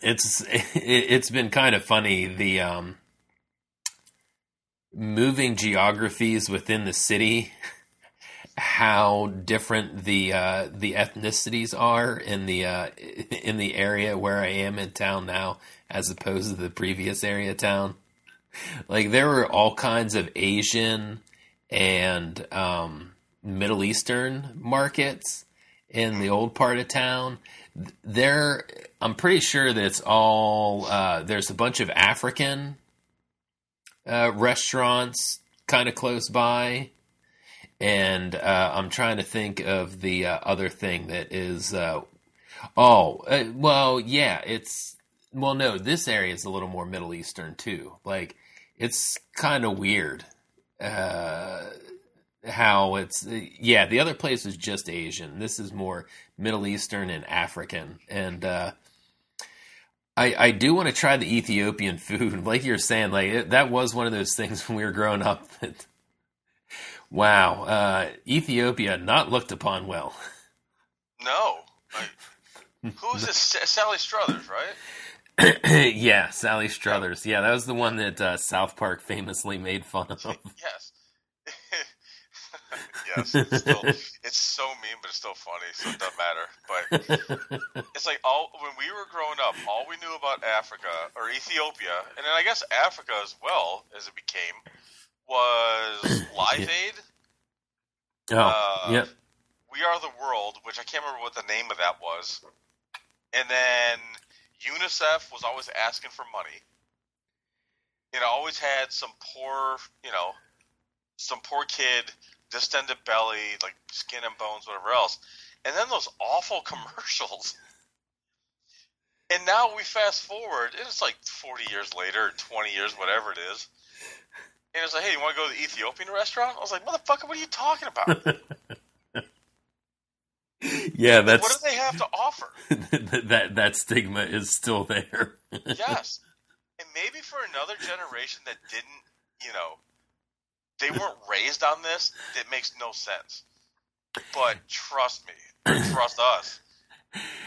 it's it, has been kind of funny the um, moving geographies within the city how different the uh, the ethnicities are in the uh, in the area where I am in town now as opposed to the previous area town. Like there were all kinds of Asian and um, Middle Eastern markets in the old part of town. There, I'm pretty sure that it's all. Uh, there's a bunch of African uh, restaurants kind of close by, and uh, I'm trying to think of the uh, other thing that is. Uh, oh, uh, well, yeah, it's well, no, this area is a little more Middle Eastern too. Like, it's kind of weird how it's. Yeah, the other place is just Asian. This is more Middle Eastern and African, and uh, I, I do want to try the Ethiopian food. Like you're saying, like it, that was one of those things when we were growing up. That, wow, uh, Ethiopia not looked upon well. No, who's this? Sally Struthers, right? yeah, Sally Struthers. Yeah, that was the one that uh, South Park famously made fun of. Yes. yes, it's, still, it's so mean, but it's still funny, so it doesn't matter. But it's like all when we were growing up, all we knew about Africa or Ethiopia, and then I guess Africa as well as it became, was Live Aid. Oh, uh, yep. We Are the World, which I can't remember what the name of that was, and then UNICEF was always asking for money. You know, always had some poor, you know, some poor kid, distended belly, like skin and bones, whatever else. And then those awful commercials. And now we fast forward, and it's like 40 years later, 20 years, whatever it is. And it's like, hey, you want to go to the Ethiopian restaurant? I was like, motherfucker, what are you talking about? yeah, that's what do they have to offer? that that stigma is still there. yes, and maybe for another generation that didn't, you know, they weren't raised on this. It makes no sense. But trust me, trust us.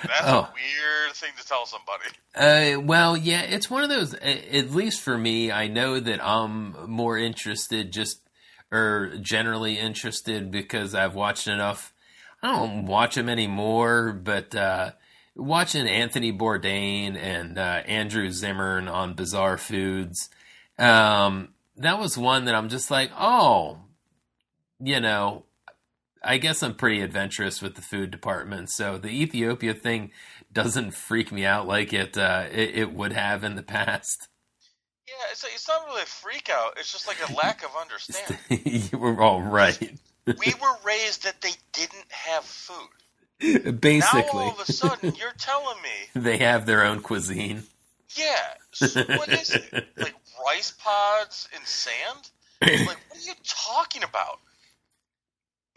That's oh. a weird thing to tell somebody. Uh, well, yeah, it's one of those. At least for me, I know that I'm more interested, just or generally interested because I've watched enough I don't watch him anymore, but uh, watching Anthony Bourdain and uh, Andrew Zimmern on Bizarre Foods, um, that was one that I'm just like, oh, you know, I guess I'm pretty adventurous with the food department. So the Ethiopia thing doesn't freak me out like it uh, it, it, would have in the past. Yeah, it's, it's not really a freak out. It's just like a lack of understanding. you were all right we were raised that they didn't have food. Basically. Now all of a sudden you're telling me they have their own cuisine. Yeah. So what is it? Like rice pods and sand? Like what are you talking about?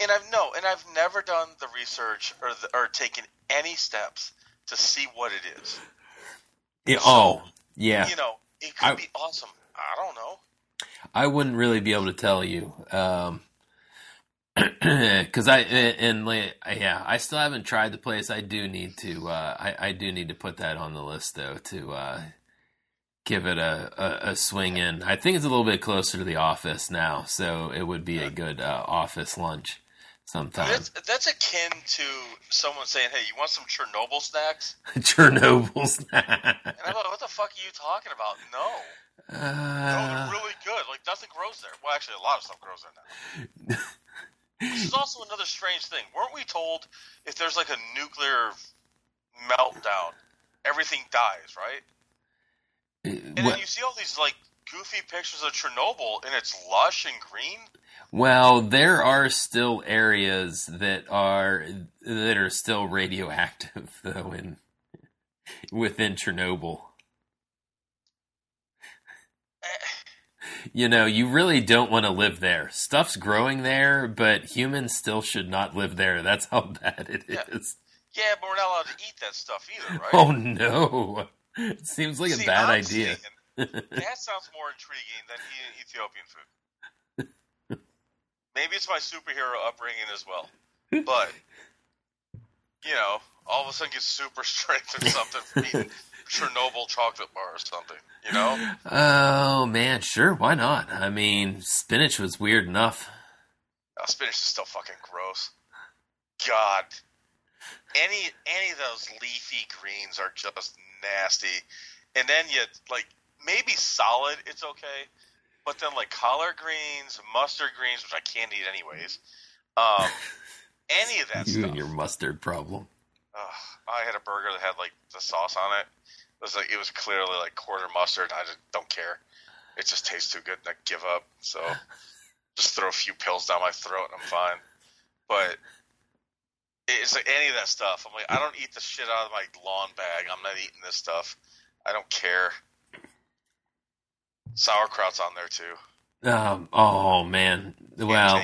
And I've no, and I've never done the research or the, or taken any steps to see what it is. Yeah, so, oh, yeah. You know, it could I, be awesome. I don't know. I wouldn't really be able to tell you. Um, because I and yeah, I still haven't tried the place. I do need to. Uh, I, I do need to put that on the list though to uh, give it a, a, a, swing in. I think it's a little bit closer to the office now, so it would be a good uh, office lunch sometime. That's, that's akin to someone saying, "Hey, you want some Chernobyl snacks?" Chernobyl snacks. And I'm like, "What the fuck are you talking about?" No. Uh, no, they're really good. Like nothing grows there. Well, actually, a lot of stuff grows there now. Which is also another strange thing. Weren't we told if there's like a nuclear meltdown, everything dies, right? And then you see all these like goofy pictures of Chernobyl, and it's lush and green. Well, there are still areas that are that are still radioactive, though, in within Chernobyl. you know, you really don't want to live there. Stuff's growing there, but humans still should not live there. That's how bad it yeah. is. yeah. but we're not allowed to eat that stuff either, right? Oh no, it seems like See, a bad I'm idea. that sounds more intriguing than eating Ethiopian food. Maybe it's my superhero upbringing as well, but you know, all of a sudden get super strength or something from eating Chernobyl chocolate bar or something. You know? Oh man, sure, why not? I mean, spinach was weird enough. Oh, spinach is still fucking gross. God, any any of those leafy greens are just nasty. And then you like maybe solid, it's okay, but then like collard greens, mustard greens, which I can't eat anyways. Um, any of that You stuff. and your mustard problem. Ugh, I had a burger that had like the sauce on it. It was like it was clearly like quarter mustard. I just don't care. It just tastes too good, and I give up. So just throw a few pills down my throat, and I'm fine. But it's like any of that stuff. I'm like, I don't eat the shit out of my lawn bag. I'm not eating this stuff. I don't care. Sauerkraut's on there too. Um, oh man, well,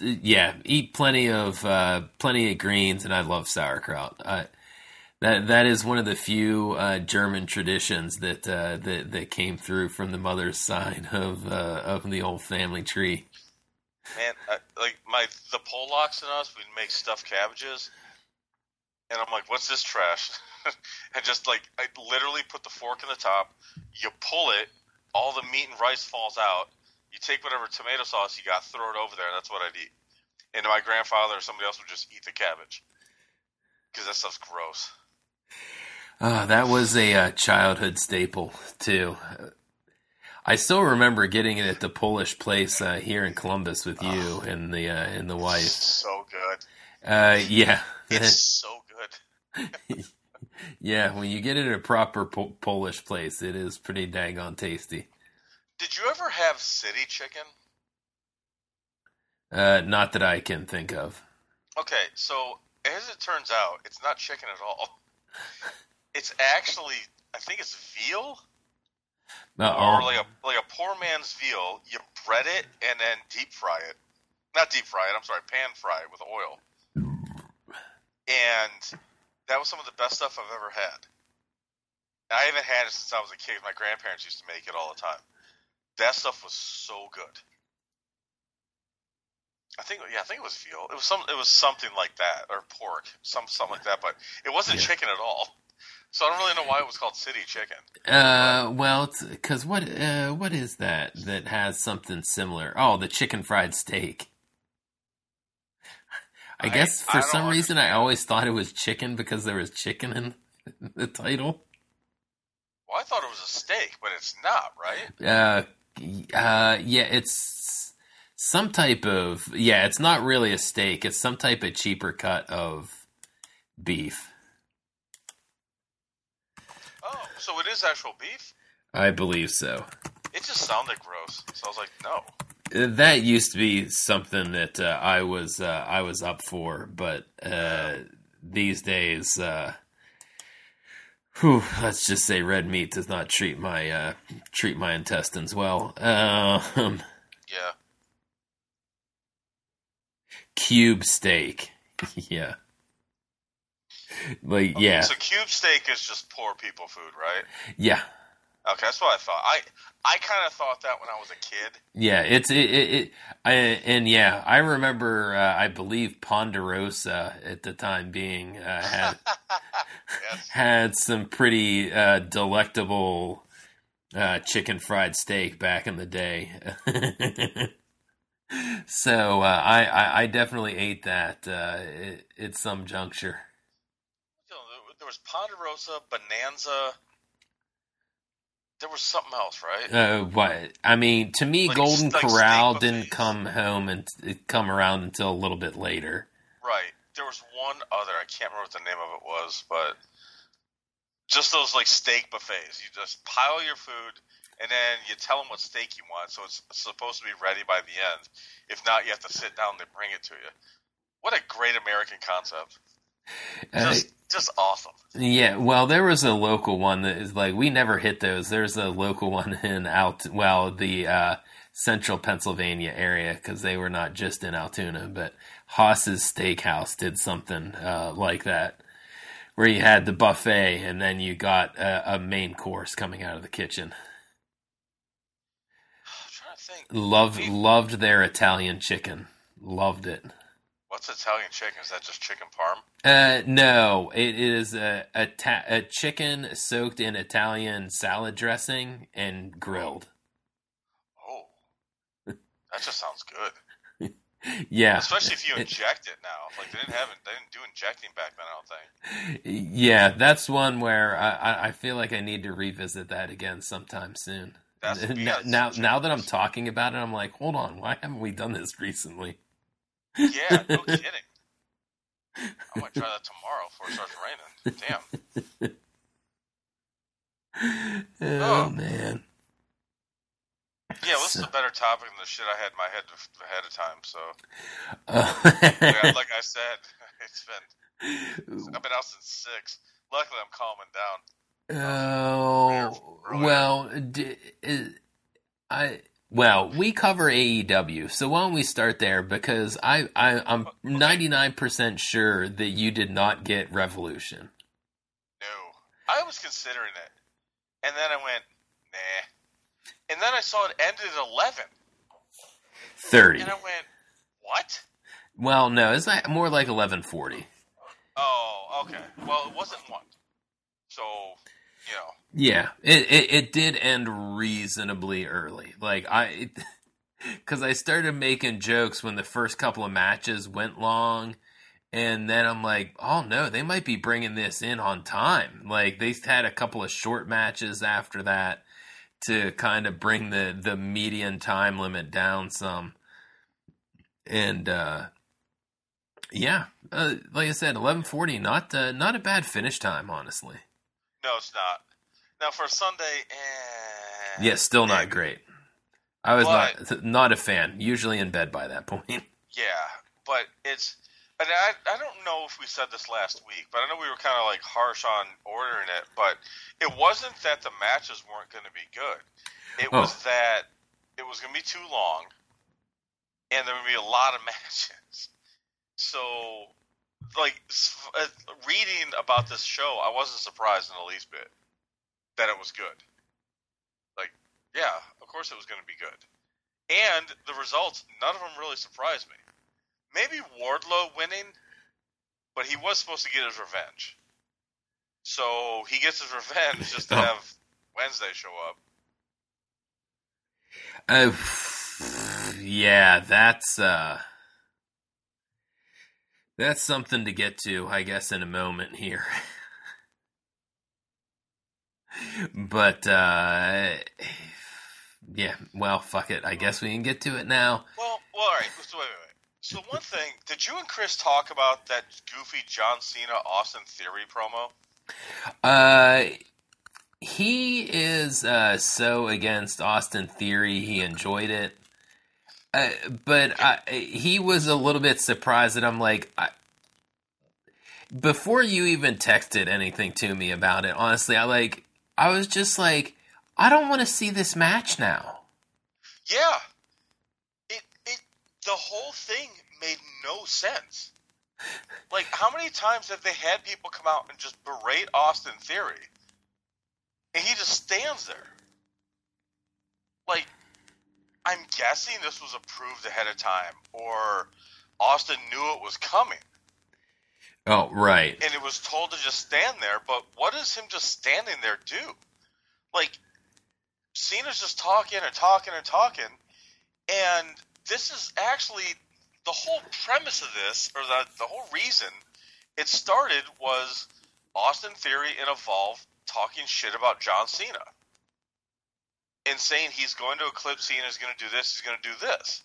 yeah, eat plenty of uh, plenty of greens, and I love sauerkraut. I, that that is one of the few uh, German traditions that uh, that that came through from the mother's side of uh, of the old family tree. Man, I, like my the Polacks and us, we'd make stuffed cabbages, and I'm like, "What's this trash?" and just like I literally put the fork in the top, you pull it, all the meat and rice falls out. You take whatever tomato sauce you got, throw it over there. That's what I'd eat. And my grandfather or somebody else would just eat the cabbage because that stuff's gross. Uh, that was a uh, childhood staple too. I still remember getting it at the Polish place uh, here in Columbus with you and the uh, and the wife. So good. Uh, yeah, It's so good. yeah. When you get it at a proper po- Polish place, it is pretty daggone tasty. Did you ever have city chicken? Uh, not that I can think of. Okay, so as it turns out, it's not chicken at all. It's actually, I think it's veal, Uh, or like a like a poor man's veal. You bread it and then deep fry it. Not deep fry it. I'm sorry, pan fry it with oil. And that was some of the best stuff I've ever had. And I haven't had it since I was a kid. My grandparents used to make it all the time. That stuff was so good. I think yeah, I think it was veal. It was some it was something like that or pork, some something like that, but it wasn't Yeah. chicken at all. So I don't really know why it was called city chicken. uh, well, because what uh, what is that that has something similar? Oh, the chicken fried steak. I I- guess I for don't some reason I always thought it was chicken because there was chicken in the title. Well, I thought it was a steak, but it's not, right? Uh, uh, yeah, it's some type of yeah. It's not really a steak. It's some type of cheaper cut of beef. Oh, so it is actual beef? I believe so. It just sounded gross. So I was like, no. Uh, That used to be something that uh, I was uh, I was up for, but uh, these days, uh, whew, let's just say red meat does not treat my uh, treat my intestines well. Um, Yeah. cube steak, yeah, like yeah, So cube steak is just poor people food, right? yeah. Okay, that's what I thought. I I kind of thought that when I was a kid. Yeah, it's it, it, it I, and yeah, I remember. Uh, I believe Ponderosa at the time being uh, had yes. had some pretty uh, delectable uh, chicken fried steak back in the day. so uh, I, I I definitely ate that uh, at, at some juncture. There- was Ponderosa, Bonanza. There was something else, right? Uh, what I mean to me, Like- Golden like Corral didn't come home and come around until a little bit later. Right. There was one other. I can't remember what the name of it was, but just those like steak buffets. You just pile your food, and then you tell them what steak you want. So it's supposed to be ready by the end. If not, you have to sit down. They bring it to you. What a great American concept! Uh, Just, just awesome. Yeah, well, there was a local one that is like we never hit those. There's a local one in out well the uh, central Pennsylvania area because they were not just in Altoona, but Hoss's Steakhouse did something uh, like that, where you had the buffet and then you got a, a main course coming out of the kitchen. I'm trying to think. Loved loved their Italian chicken. Loved it. What's Italian chicken? Is that just chicken parm? Uh, no, it is a a, ta- a chicken soaked in Italian salad dressing and grilled. Oh, that just sounds good. Yeah, Especially if you inject it now. Like they didn't have it, they didn't do injecting back then. I don't think. yeah, that's one where I, I- feel like I need to revisit that again sometime soon. That's now, now, now that I'm talking about it, I'm like, hold on, why haven't we done this recently? Yeah, no kidding. I might try that tomorrow before it starts raining. Damn. Oh, Oh. man. Yeah, well, this is a better topic than the shit I had in my head ahead of time. So, Uh, yeah, like I said, it's been I've been out since six. Luckily, I'm calming down. Oh Earlier. well, d- is- I well we cover AEW, so why don't we start there? Because I, I I'm ninety nine percent sure that you did not get Revolution. No, I was considering it, and then I went, nah. And then I saw it ended at eleven, Thirty. and I went, what? Well, no, it's not more like eleven forty. Oh, okay. Well, it wasn't one. So, you know, Yeah, it, it it did end reasonably early. Like I, because I started making jokes when the first couple of matches went long, and then I'm like, oh no, they might be bringing this in on time. Like they had a couple of short matches after that to kind of bring the the median time limit down some, and uh yeah, uh, like I said, eleven forty, not uh, not a bad finish time, honestly. no, it's not. Now for Sunday, eh, Yeah, still not great. I was But- not not a fan. Usually in bed by that point. Yeah, but it's. And I, I don't know if we said this last week, but I know we were kind of like harsh on ordering it. But it wasn't that the matches weren't going to be good. It Oh. was that it was going to be too long, and there would be a lot of matches. So, like uh, reading about this show, I wasn't surprised in the least bit that it was good. Like, yeah, of course it was going to be good. And the results, none of them really surprised me. Maybe Wardlow winning, but he was supposed to get his revenge. So he gets his revenge just to have Wednesday show up. Uh, yeah, that's uh that's something to get to, I guess, in a moment here. but uh yeah, well, fuck it. I guess we can get to it now. Well, well, all right. So wait, wait, wait. So one thing, did you and Chris talk about that goofy John Cena Austin Theory promo? Uh, he is uh, so against Austin Theory. He enjoyed it, uh, but I, he was a little bit surprised that I'm like, I, before you even texted anything to me about it. Honestly, I like, I was just like, I don't want to see this match now. Yeah. It it the whole thing made no sense. Like how many times have they had people come out and just berate Austin Theory? And he just stands there. Like I'm guessing this was approved ahead of time or Austin knew it was coming Oh, right. and it was told to just stand there, but what does him just standing there do? Like, Cena's just talking and talking and talking, and this is actually the whole premise of this, or the, the whole reason it started was Austin Theory and Evolve talking shit about John Cena. And saying he's going to eclipse Cena, he's going to do this, he's going to do this.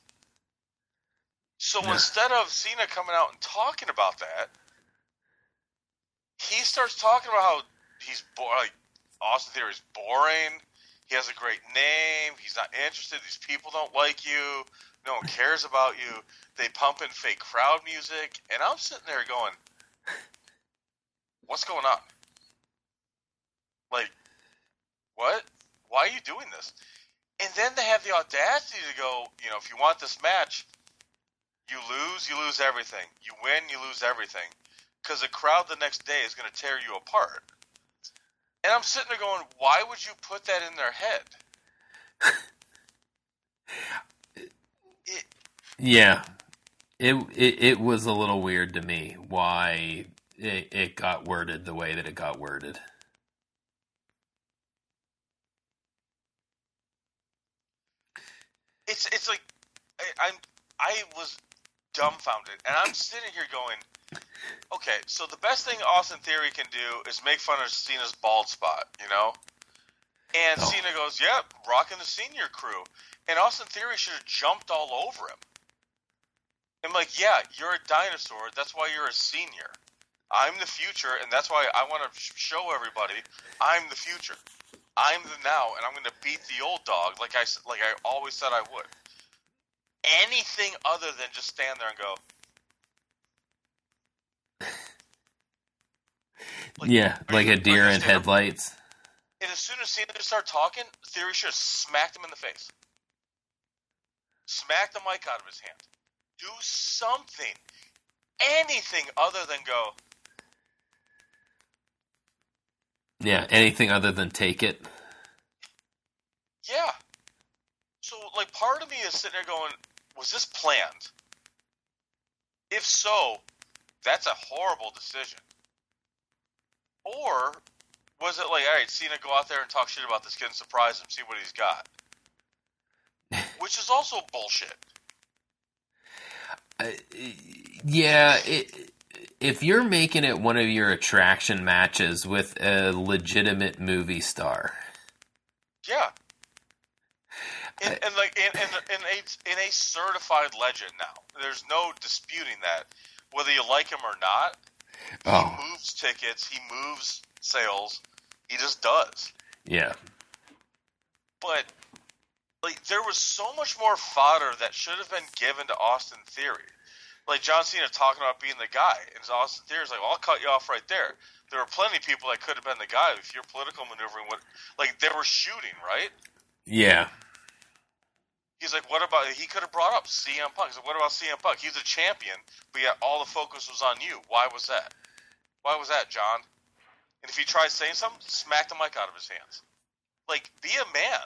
So Yeah. instead of Cena coming out and talking about that, he starts talking about how he's bo- like Austin Theory's boring. He has a great name. He's not interested. These people don't like you. No one cares about you. They pump in fake crowd music, and I'm sitting there going, "What's going on? Like, what? Why are you doing this?" And then they have the audacity to go, you know, if you want this match, you lose, you lose everything. You win, you lose everything because the crowd the next day is going to tear you apart. And I'm sitting there going, why would you put that in their head? It, Yeah. it, it it was a little weird to me why it, it got worded the way that it got worded. It's it's like I, I'm I was dumbfounded, and I'm sitting here going, okay, so the best thing Austin Theory can do is make fun of Cena's bald spot, you know. And Oh. Cena goes, "Yep, rocking the senior crew," and Austin Theory should have jumped all over him. I'm like, yeah, you're a dinosaur. That's why you're a senior. I'm the future, and that's why I want to show everybody I'm the future. I'm the now, and I'm going to beat the old dog like I like I always said I would. Anything other than just stand there and go, Like, yeah, like you- a deer in headlights. And as soon as Cena started talking, Theory should have smacked him in the face. Smack the mic out of his hand. Do something. Anything other than go, Yeah, anything other than take it. yeah. So, like, part of me is sitting there going, was this planned? If so, that's a horrible decision. Or was it like, all right, Cena, go out there and talk shit about this kid and surprise him, see what he's got? Which is also bullshit. Uh, yeah, it, if you're making it one of your attraction matches with a legitimate movie star, Yeah. And, and like in, in, in a in a certified legend now, there's no disputing that. Whether you like him or not, oh he moves tickets, he moves sales, he just does. yeah, But like there was so much more fodder that should have been given to Austin Theory. Like John Cena talking about being the guy, and Austin Theory's like, well, "I'll cut you off right there." There were plenty of people that could have been the guy if your political maneuvering would like they were shooting right. yeah, He's like, what about? He could have brought up CM Punk. He's like, what about CM Punk? He's a champion, but yet all the focus was on you. Why was that? Why was that, John? And if he tries saying something, smack the mic out of his hands. Like, be a man.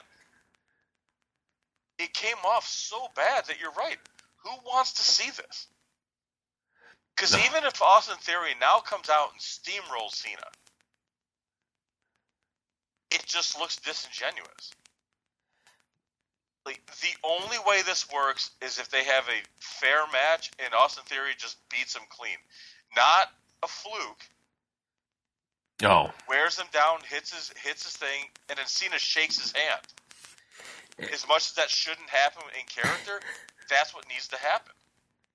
It came off so bad that you're right. Who wants to see this? Because No. even if Austin Theory now comes out and steamrolls Cena, it just looks disingenuous. Like the only way this works is if they have a fair match and Austin Theory just beats him clean, not a fluke. oh Wears him down, hits his hits his thing, and then Cena shakes his hand. As much as that shouldn't happen in character, that's what needs to happen.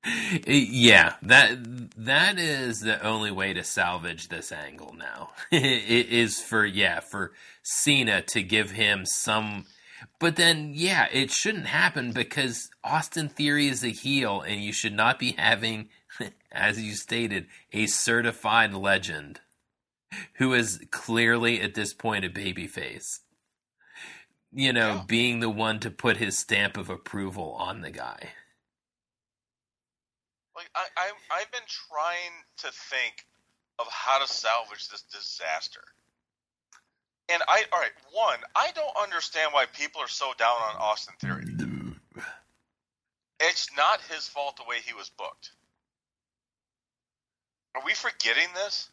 yeah. That that is the only way to salvage this angle now. it is for yeah for Cena to give him some. But then, yeah, it shouldn't happen because Austin Theory is a heel, and you should not be having, as you stated, a certified legend who is clearly at this point a babyface. You know, Yeah. being the one to put his stamp of approval on the guy. Like I, I I've been trying to think of how to salvage this disaster. And I all right, one, I don't understand why people are so down on Austin Theory. It's not his fault the way he was booked. Are we forgetting this?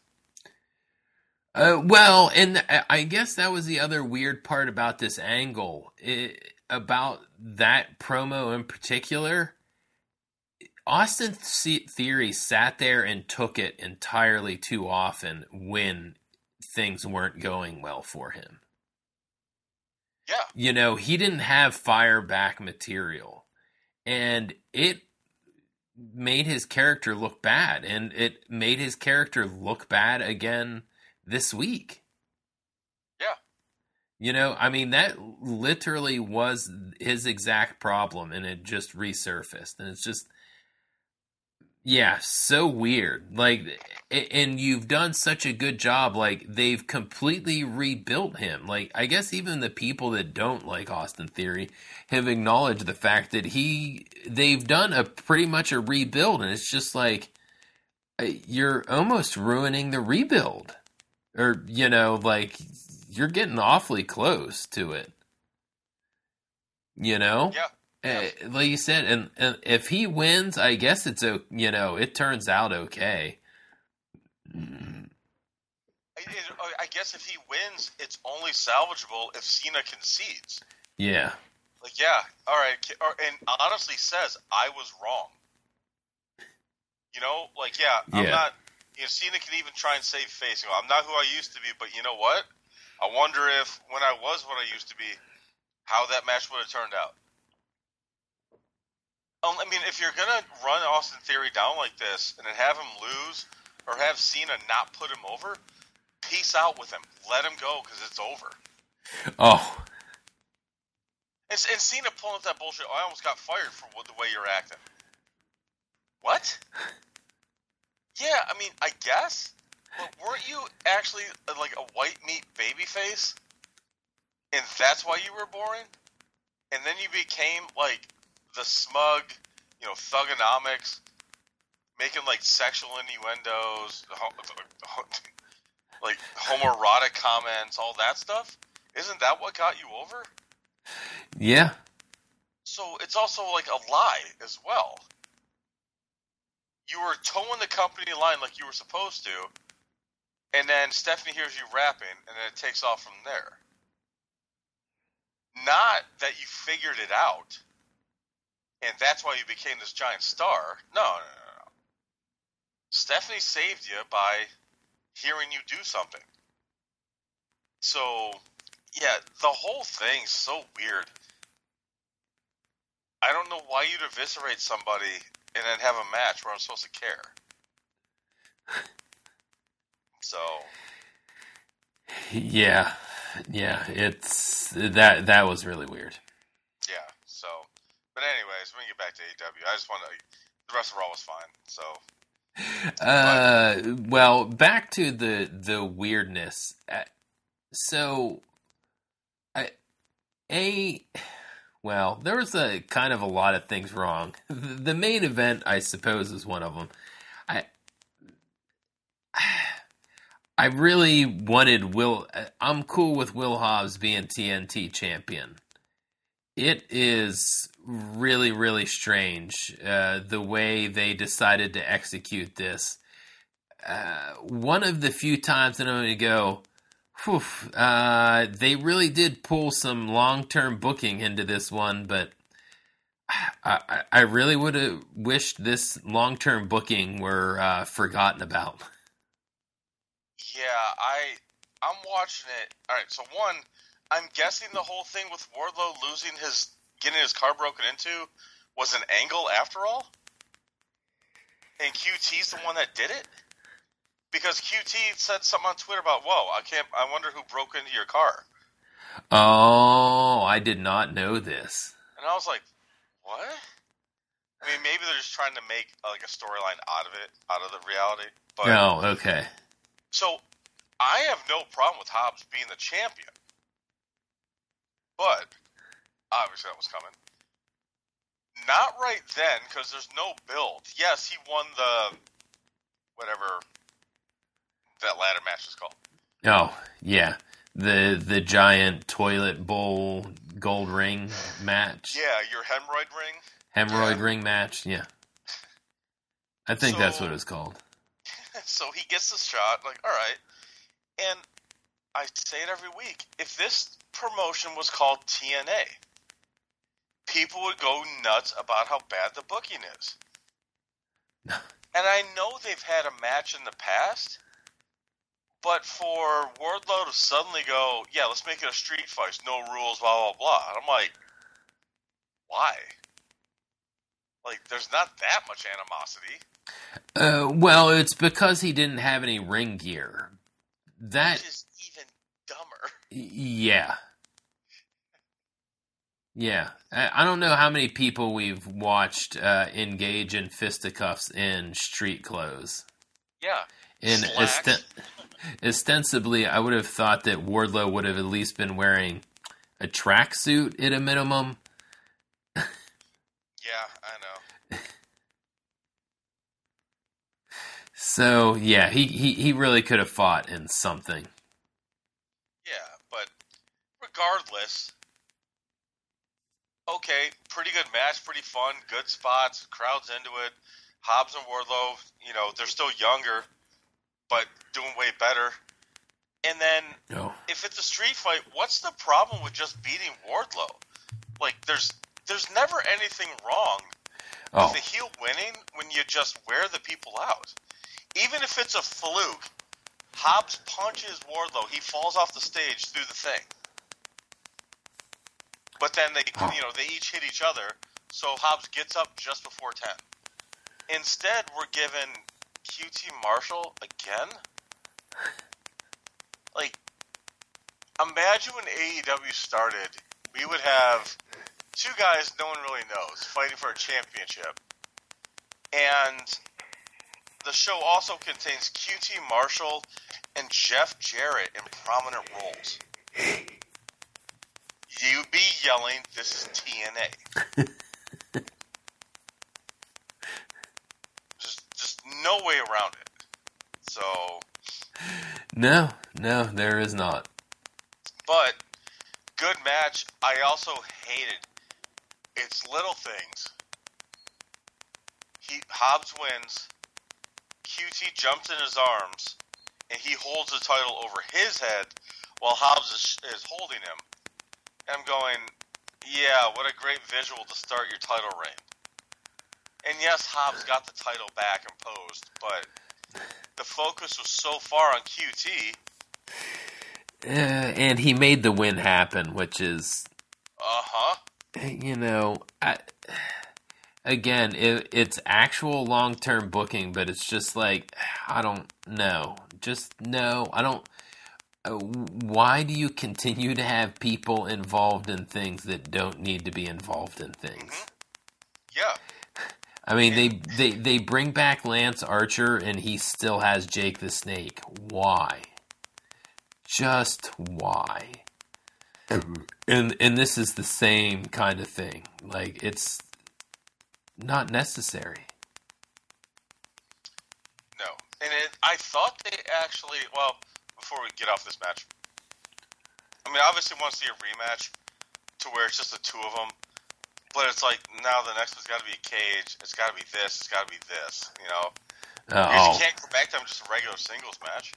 Uh, well, and I- guess that was the other weird part about this angle, it, about that promo in particular. Austin Theory sat there and took it entirely too often when things weren't going well for him. Yeah. You know, he didn't have fire back material, and it made his character look bad, and it made his character look bad again this week. Yeah. You know, I mean, that literally was his exact problem, and it just resurfaced. And it's just, yeah, so weird. Like, and you've done such a good job. Like, they've completely rebuilt him. Like, I guess even the people that don't like Austin Theory have acknowledged the fact that he, they've done a pretty much a rebuild. And it's just like, uh, you're almost ruining the rebuild or you know like you're getting awfully close to it you know Yeah. Uh, like you said, and, and if he wins, I guess it's a you know it turns out okay. Mm, I, it- I guess if he wins, it's only salvageable if Cena concedes. Yeah, Like, yeah, all right, and honestly says I was wrong. You know, like, yeah, I'm Yeah. not. You know, Cena can even try and save face. You know, I'm not who I used to be, but you know what? I wonder if when I was what I used to be, how that match would have turned out. Um, I mean, if you're gonna run Austin Theory down like this and then have him lose, or have Cena not put him over, peace out with him. Let him go because it's over. Oh, And, and Cena pulling up that bullshit. I almost got fired for the way you're acting. What? Yeah, I mean, I guess. But weren't you actually uh, like a white meat baby face? And that's why you were boring? And then you became like the smug, you know, thuganomics, making like sexual innuendos, like homoerotic comments, all that stuff? Isn't that what got you over? yeah, So it's also like a lie as well. You were toeing the company line like you were supposed to, and then Stephanie hears you rapping, and then it takes off from there. Not that you figured it out, and that's why you became this giant star. No, no, no, no. Stephanie saved you by hearing you do something. So, yeah, the whole thing's so weird. I don't know why you'd eviscerate somebody and then have a match where I'm supposed to care. So, yeah, yeah. It's that that was really weird. But anyways, we get back to AEW, I just want to. The rest of Raw was fine. So, Uh, well, back to the the weirdness. Uh, So, I a well, there was a kind of a lot of things wrong. The main event, I suppose, is one of them. I I really wanted Will. I'm cool with Will Hobbs being TNT champion. It is really, really strange uh, the way they decided to execute this. Uh, one of the few times that I'm going to go, whew, uh, they really did pull some long term booking into this one, but I, I, really would have wished this long term booking were uh, forgotten about. yeah, I I'm watching it. All right, so one, I'm guessing the whole thing with Wardlow losing his getting his car broken into was an angle after all. And QT's the one that did it? Because QT said something on Twitter about, "Whoa, I can't. I wonder who broke into your car." Oh, I did not know this. And I was like, "What?" I mean, maybe they're just trying to make uh, like a storyline out of it, out of the reality. But Oh, okay. so I have no problem with Hobbs being the champion, but obviously that was coming. Not right then, because there's no build. Yes, he won the whatever that ladder match is called. Oh, yeah. The the giant toilet bowl gold ring match. Yeah, your hemorrhoid ring. Hemorrhoid Yeah. ring match, yeah. I think that's what it's called. so he gets the shot. Like, all right. And I say it every week. If this promotion was called TNA, people would go nuts about how bad the booking is. and I know they've had a match in the past, but for Wardlow to suddenly go, yeah, let's make it a street fight, no rules, blah blah blah. And I'm like, why? Like, there's not that much animosity. Uh, well, it's because he didn't have any ring gear. That is even dumber. yeah. Yeah. I, don't know how many people we've watched uh, engage in fisticuffs in street clothes. Yeah. And osten- ostensibly, I would have thought that Wardlow would have at least been wearing a tracksuit at a minimum. Yeah, I know. So yeah, he, he, he really could have fought in something. Yeah, but regardless, okay, pretty good match, pretty fun, good spots, crowds into it. Hobbs and Wardlow, you know, they're still younger, but doing way better. And then No. if it's a street fight, what's the problem with just beating Wardlow? Like, there's there's never anything wrong Oh, with the heel winning when you just wear the people out. Even if it's a fluke, Hobbs punches Wardlow, he falls off the stage through the thing. But then they, you know, they each hit each other, so Hobbs gets up just before ten. Instead, we're given QT Marshall again. Like, imagine when AEW started, we would have two guys no one really knows fighting for a championship. And the show also contains QT Marshall and Jeff Jarrett in prominent roles. You'd be yelling, This is TNA. just, just no way around it. So, no, no, there is not. but good match. I also hated it's little things. He Hobbs wins. QT jumps in his arms, and he holds the title over his head while Hobbs is, is holding him. And I'm going, yeah, what a great visual to start your title reign. And yes, Hobbs got the title back and posed, but the focus was so far on QT. Uh, and he made the win happen, which is Uh huh. you know, I, again, it, it's actual long term booking, but it's just like I don't know. Just no, I don't. Uh, why do you continue to have people involved in things that don't need to be involved in things? Yeah. I mean, they, they they bring back Lance Archer, and he still has Jake the Snake. Why? Just why? And and this is the same kind of thing. Like it's not necessary. No. And it, I thought they actually, well, before we get off this match, I mean, obviously want to see a rematch to where it's just the two of them. But it's like, now the next one's got to be a cage. It's got to be this. It's got to be this, you know? Because oh, you can't go back to them just a regular singles match.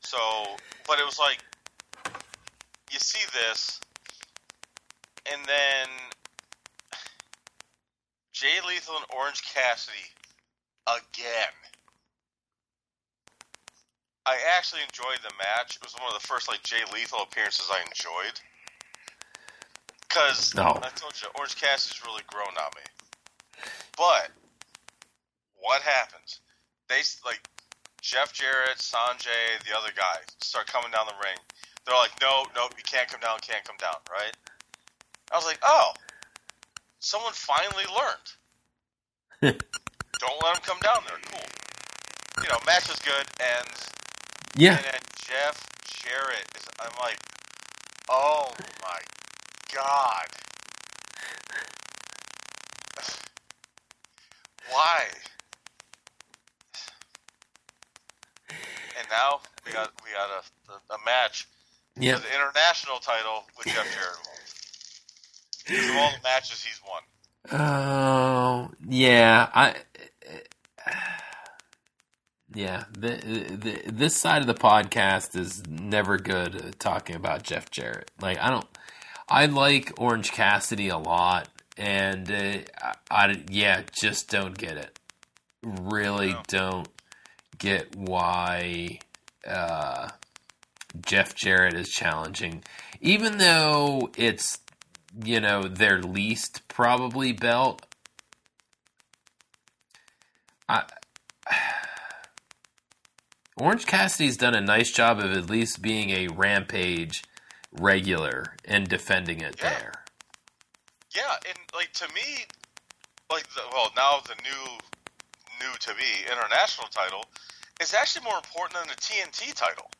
So, but it was like, you see this, and then Jay Lethal and Orange Cassidy again. I actually enjoyed the match. It was one of the first like Jay Lethal appearances I enjoyed. Cause Oh. I told you, Orange Cassidy's really grown on me. But what happens? They like Jeff Jarrett, Sonjay, the other guy start coming down the ring. They're like, no, no, you can't come down, can't come down, right? I was like, oh, someone finally learned. Don't let them come down there. Cool. You know, match was good, and yeah. and then Jeff Jarrett is. I'm like, oh my god. Why? And now we got we got a, a, a match Yeah. for the international title with Jeff Jarrett. Because of all the matches he's won. Oh, yeah. I. Yeah, the, the this side of the podcast is never good talking about Jeff Jarrett. Like I don't, I like Orange Cassidy a lot, and uh, I, I yeah, just don't get it. Really No. don't get why uh, Jeff Jarrett is challenging, even though it's you know their least probably belt. I, Orange Cassidy's done a nice job of at least being a rampage regular and defending it Yeah. there. Yeah, and like to me, like the, well now the new new to be international title is actually more important than the TNT title.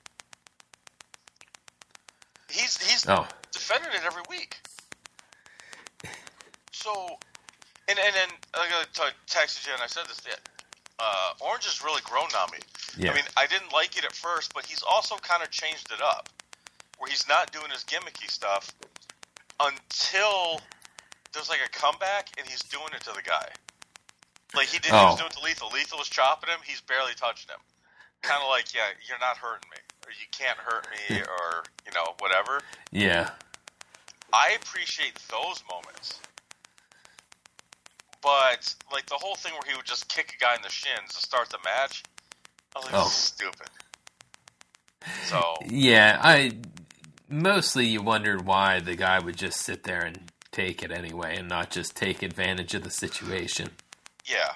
He's he's Oh, defending it every week. So, and and then I got to text you and I said this. Yeah, uh, Orange has really grown on me. yeah. I mean, I didn't like it at first, but he's also kind of changed it up, where he's not doing his gimmicky stuff, until there's like a comeback and he's doing it to the guy. Like he did, he was Oh. doing it to Lethal. Lethal was chopping him. He's barely touching him. Kind of like, yeah, you're not hurting me, or you can't hurt me, or you know, whatever. Yeah. I appreciate those moments. But like the whole thing where he would just kick a guy in the shins to start the match, I was like, Oh. stupid. So Yeah, I mostly you wondered why the guy would just sit there and take it anyway and not just take advantage of the situation. yeah,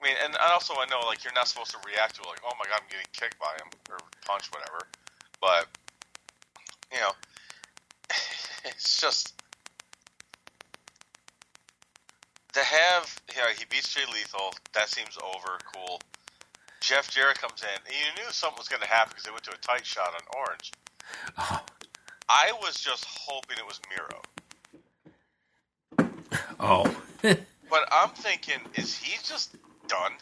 I mean, and also I know like you're not supposed to react to it like, oh my god, I'm getting kicked by him or punched, whatever. But you know, it's just to have yeah, he beats Jay Lethal. That seems over. Cool. Jeff Jarrett comes in, and you knew something was going to happen because they went to a tight shot on Orange. Oh, I was just hoping it was Miro, oh. but I'm thinking, is he just done?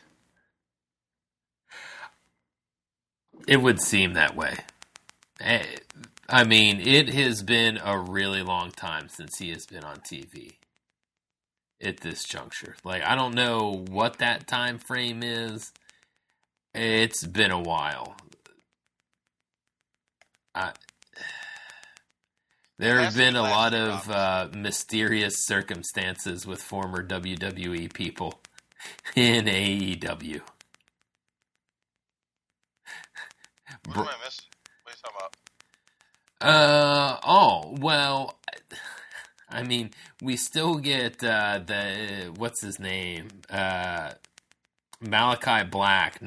it would seem that way. Eh, I mean, it has been a really long time since he has been on TV at this juncture. Like, I don't know what that time frame is. It's been a while. I, there have been a lot of uh, mysterious circumstances with former WWE people in AEW. What am I missing? What are you talking about? Uh oh well, I mean we still get uh, the what's his name uh, Malakai Black.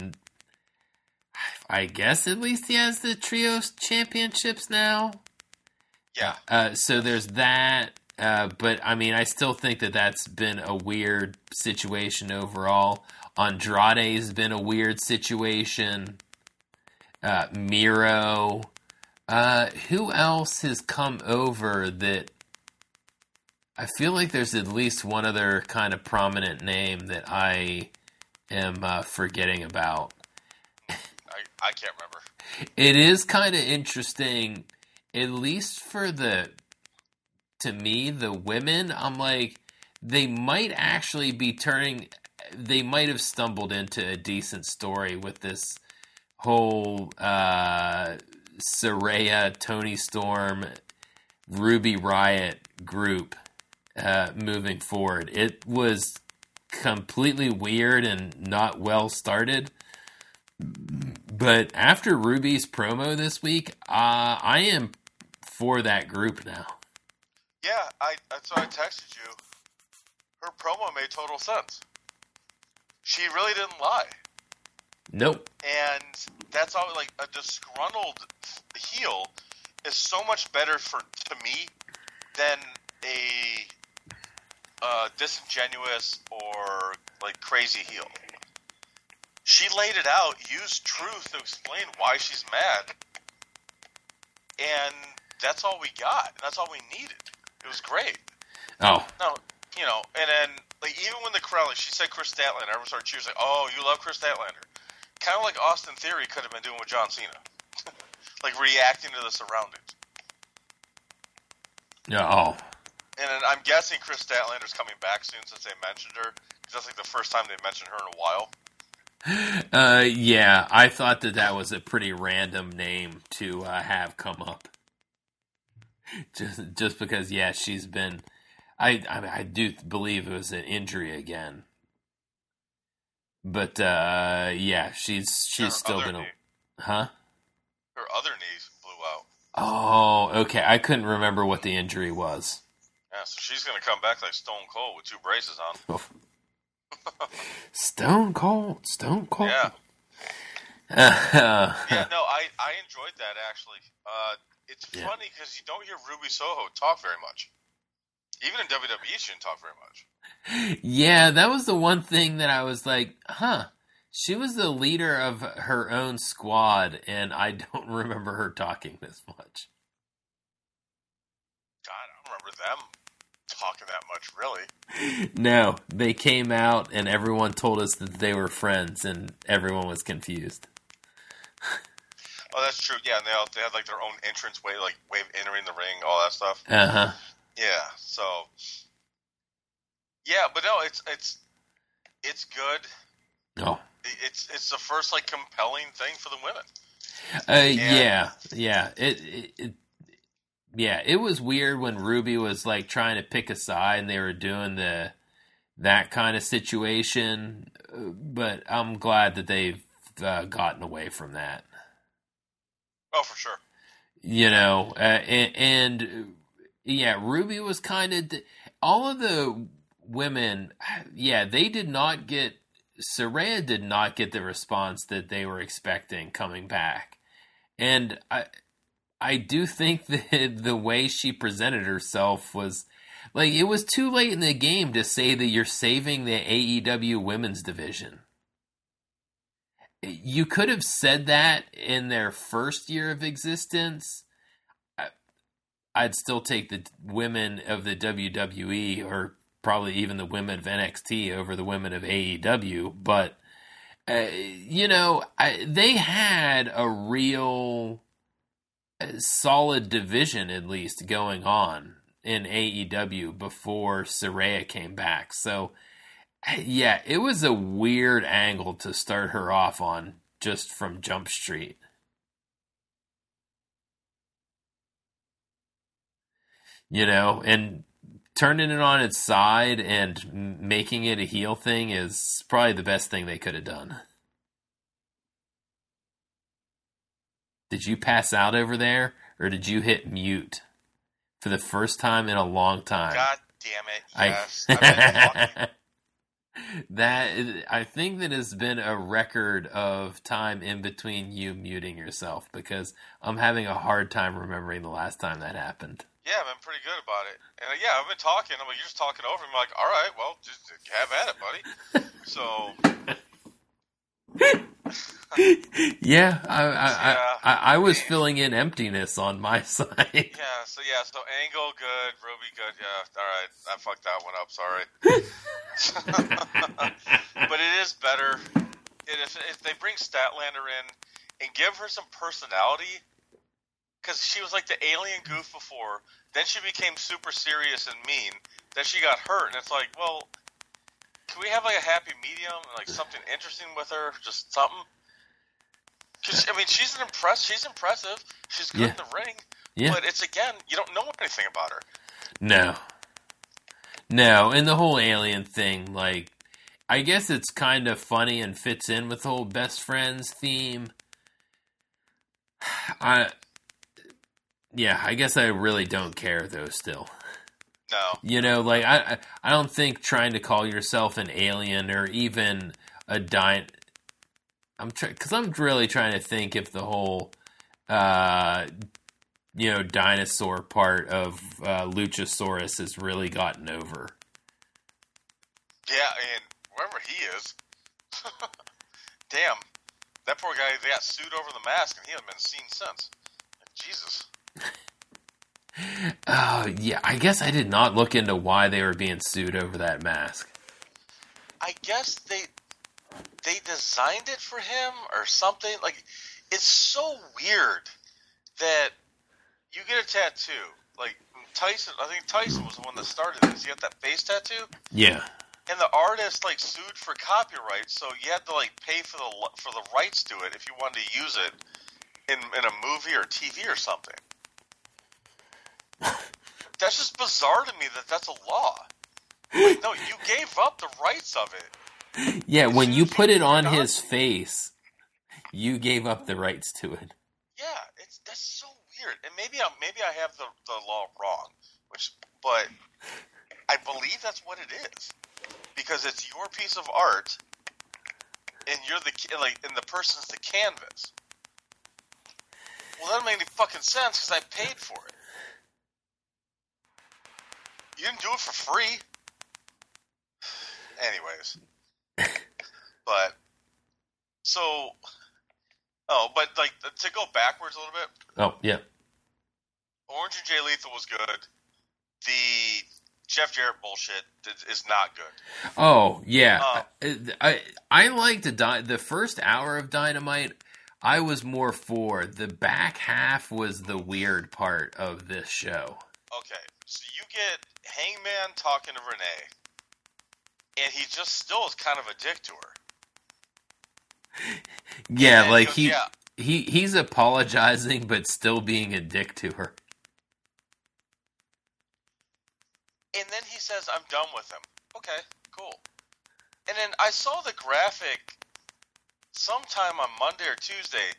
I guess at least he has the trios championships now. Yeah, Uh, so there's that. Uh, but I mean, I still think that that's been a weird situation overall. Andrade's been a weird situation. Uh, Miro. Uh, who else has come over that? I feel like there's at least one other kind of prominent name that I am uh, forgetting about. I, I can't remember. It is kind of interesting, at least for the, to me, the women. I'm like, they might actually be turning, they might have stumbled into a decent story with this whole uh, Saraya, Toni Storm, Ruby Riot group uh, moving forward. It was completely weird and not well started. But after Ruby's promo this week, uh, I am for that group now. Yeah, I that's why I texted you. Her promo made total sense. She really didn't lie, Nope. and that's all. Like a disgruntled heel is so much better for to me than a uh, disingenuous or like crazy heel. She laid it out, used truth to explain why she's mad, and that's all we got. And that's all we needed. It was great. Oh, No, you know, and then like even when the crowd, like she said, Kris Statlander, everyone started cheering, like, "Oh, you love Kris Statlander," kind of like Austin Theory could have been doing with John Cena, like reacting to the surroundings. yeah, oh, And I'm guessing Kris Statlander's coming back soon since they mentioned her, because that's like the first time they mentioned her in a while. uh, yeah. I thought that that was a pretty random name to uh, have come up. Just, just because, yeah, she's been. I, I, I do believe it was an injury again. But uh, yeah, she's she's Her still other been, a, knee, huh? her other knees blew out. Oh, okay. I couldn't remember what the injury was. Yeah, so she's gonna come back like Stone Cold with two braces on. Stone Cold, Stone Cold. Yeah, Yeah. No, I I enjoyed that actually. Uh, it's Yeah. funny because you don't hear Ruby Soho talk very much. Even in WWE, she didn't talk very much. yeah, that was the one thing that I was like, huh. She was the leader of her own squad, and I don't remember her talking this much. God, I don't remember them talking that much, really. No, they came out, and everyone told us that they were friends, and everyone was confused. Oh, that's true. Yeah, and they all, they had like their own entrance way, like way of entering the ring, all that stuff. Uh huh. Yeah. So. Yeah, but no, it's it's it's good. No. It- It's it's the first like compelling thing for the women. Uh, yeah, yeah. It, it, it, yeah. It was weird when Ruby was like trying to pick a side, and they were doing the that kind of situation. Uh, But I'm glad that they've uh, gotten away from that. Oh, for sure. You know, uh, and, and uh, yeah, Ruby was kind of all of the women. Yeah, they did not get. Saraya did not get the response that they were expecting coming back, and I, I do think that the way she presented herself was like it was too late in the game to say that you're saving the AEW women's division. You could have said that in their first year of existence. I'd still take the women of the WWE or probably even the women of NXT over the women of AEW, but uh, you know, I, they had a real solid division at least going on in AEW before Saraya came back. So, yeah, it was a weird angle to start her off on just from Jump Street. You know, and turning it on its side and making it a heel thing is probably the best thing they could have done. Did you pass out over there or did you hit mute for the first time in a long time? God damn it! I- Yes, talking. that is, I think that has been a record of time in between you muting yourself because I'm having a hard time remembering the last time that happened. Yeah, I've been pretty good about it. And uh, yeah, I've been talking. I'm like, you're just talking over me. I'm like, all right, well, just have at it, buddy. So yeah, I I, Yeah. I, I, was filling in emptiness on my side. yeah, so yeah, so Angle good, Ruby good. Yeah, all right, I fucked that one up. Sorry, but it is better. And if if they bring Statlander in and give her some personality, because she was like the alien goof before, then she became super serious and mean. Then she got hurt, and it's like, well, can we have like a happy medium, like something interesting with her, just something? I mean, she's an impress. She's impressive. She's good Yeah. in the ring. Yeah. But it's again, you don't know anything about her. No. No, and the whole alien thing, like, I guess it's kind of funny and fits in with the whole best friends theme. I, yeah, I guess I really don't care though. Still, No. you know, like I, I I don't think trying to call yourself an alien or even a di I'm trying because I'm really trying to think if the whole, uh, you know, dinosaur part of uh, Luchasaurus has really gotten over. Yeah, and wherever he is, damn, that poor guy. They got sued over the mask, and he hasn't been seen since. Jesus. Oh yeah, I guess I did not look into why they were being sued over that mask. I guess they they designed it for him or something. Like it's so weird that you get a tattoo. Like Tyson, I think Tyson was the one that started this. He got that face tattoo, Yeah, and the artist like sued for copyright, so you had to like pay for the for the rights to it if you wanted to use it in in a movie or TV or something. That's just bizarre to me that that's a law. Like, no, you gave up the rights of it. Yeah. When you put it on his face, you gave up the rights to it. Yeah, it's that's so weird. And maybe I maybe I have the the law wrong, which but I believe that's what it is because it's your piece of art, and you're the like and the person's the canvas. Well, that doesn't make any fucking sense because I paid for it. You didn't do it for free. Anyways, but so oh, but like to go backwards a little bit. Oh yeah, Orange and Jay Lethal was good. The Jeff Jarrett bullshit is- not good. oh yeah. Uh, I I liked the the first hour of Dynamite. I was more for the back half was the weird part of this show. Okay, so you get Hangman talking to Renee, and he just still is kind of a dick to her. Yeah, like he yeah, he he's apologizing but still being a dick to her. and then he says, "I'm done with him." Okay, cool. And then I saw the graphic sometime on Monday or Tuesday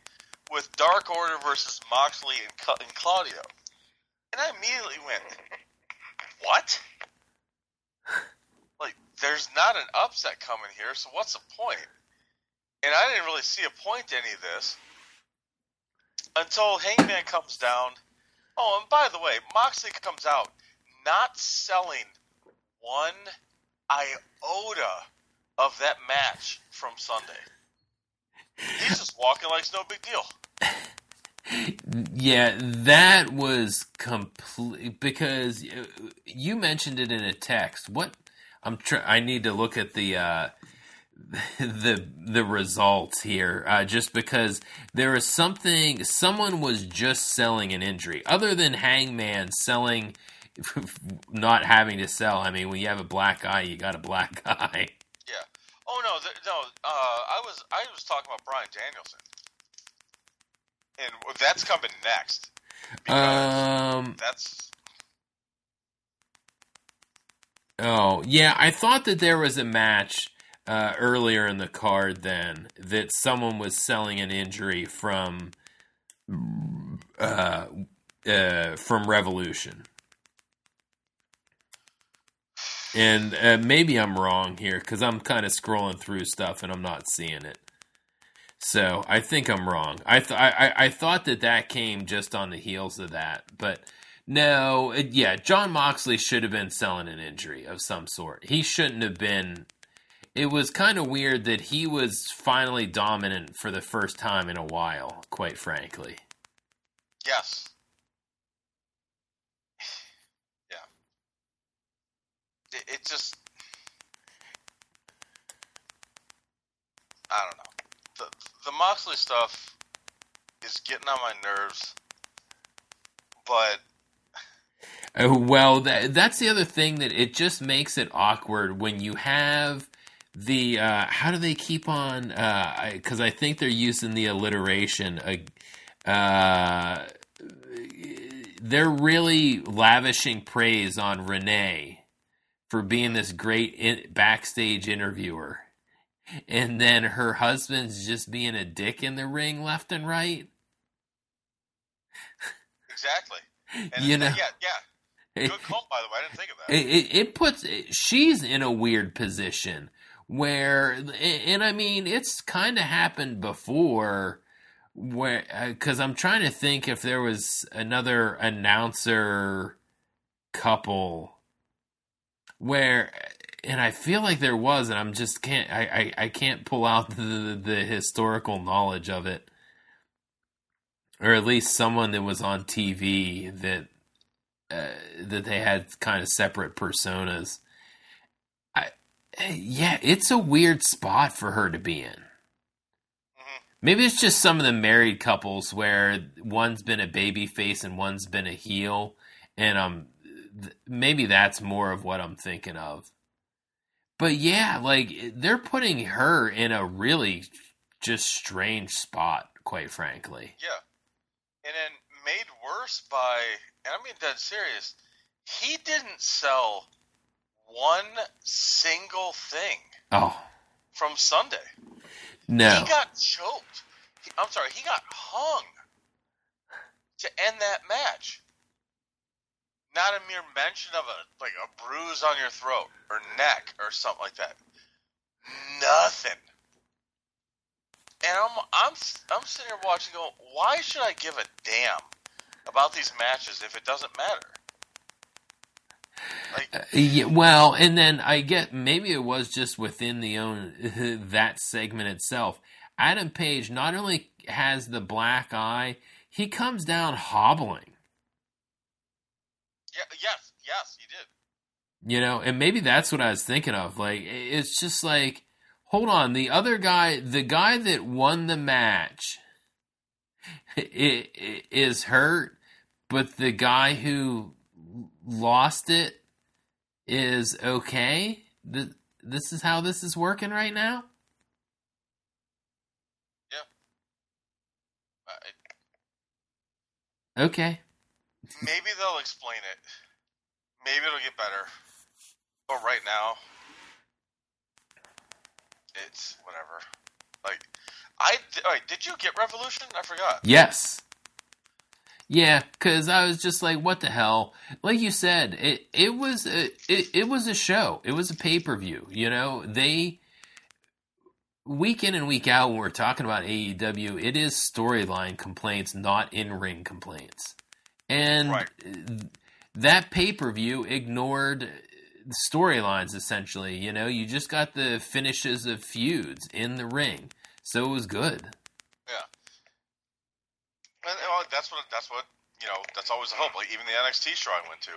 with Dark Order versus Moxley and, and Claudio, and I immediately went, "What?" Like, there's not an upset coming here, so what's the point? And I didn't really see a point to any of this until Hangman comes down. Oh, and by the way, Moxley comes out not selling one iota of that match from Sunday. He's just walking like it's no big deal. Yeah, that was complete because you mentioned it in a text. What I'm trying, I need to look at the uh the the results here uh, just because there is something someone was just selling an injury other than Hangman selling not having to sell. I mean, when you have a black eye, you got a black eye. Yeah. Oh no, no. Uh, I was I was talking about Bryan Danielson, and that's coming next. Um that's Oh, yeah, I thought that there was a match uh, earlier in the card then that someone was selling an injury from uh, uh, from Revolution. And uh, maybe I'm wrong here because I'm kind of scrolling through stuff and I'm not seeing it. So I think I'm wrong. I th- I, I thought that that came just on the heels of that, but no, it, yeah, Jon Moxley should have been selling an injury of some sort. He shouldn't have been. It was kind of weird that he was finally dominant for the first time in a while. Quite frankly, yes. Yeah. It, it just I don't know. The the Moxley stuff is getting on my nerves, but Uh, well, that, that's the other thing that it just makes it awkward when you have the uh, how do they keep on? Uh, because I think they're using the alliteration. Uh, uh, they're really lavishing praise on Renee for being this great in, backstage interviewer, and then her husband's just being a dick in the ring left and right. exactly. And You know. yeah, yeah. Good call, by the way. I didn't think of that. it, it, it puts she's in a weird position where and i mean it's kind of happened before where because i'm trying to think if there was another announcer couple where and i feel like there was and i'm just can't i i, I can't pull out the, the historical knowledge of it or at least someone that was on tv that uh, that they had kind of separate personas. Yeah, it's a weird spot for her to be in. Maybe it's just some of the married couples where one's been a baby face and one's been a heel, and um, th- maybe that's more of what I'm thinking of. But yeah, like they're putting her in a really just strange spot, quite frankly. Yeah. And then made worse by, and I mean dead serious, he didn't sell one single thing Oh from Sunday. no, He got choked. He, I'm sorry, he got hung to end that match. Not a mere mention of a like a bruise on your throat or neck or something like that. Nothing. And I'm I'm I'm sitting here watching, going, why should I give a damn about these matches if it doesn't matter? Like, Uh, yeah, well, and then I get maybe it was just within the own that segment itself. Adam Page not only has the black eye, he comes down hobbling. yeah, yes, yes, he did. You know, and maybe that's what I was thinking of. Like, it's just like, hold on, the other guy, the guy that won the match, i- i- is hurt, but the guy who lost it is okay. Th- this is how this is working right now. I- Okay. maybe they'll explain it. Maybe it'll get better. But right now, it's whatever. Like, I all right, did you get Revolution? I forgot. Yes. Yeah, because I was just like, what the hell? Like you said, it it was a, it, it was a show. It was a pay per view. You know, they week in and week out when we're talking about AEW, it is storyline complaints, not in ring complaints. And Right. that pay per view ignored storylines essentially. You know, you just got the finishes of feuds in the ring, so it was good. And, and, uh, that's what that's what you know. That's always the hope. Like even the NXT show I went to,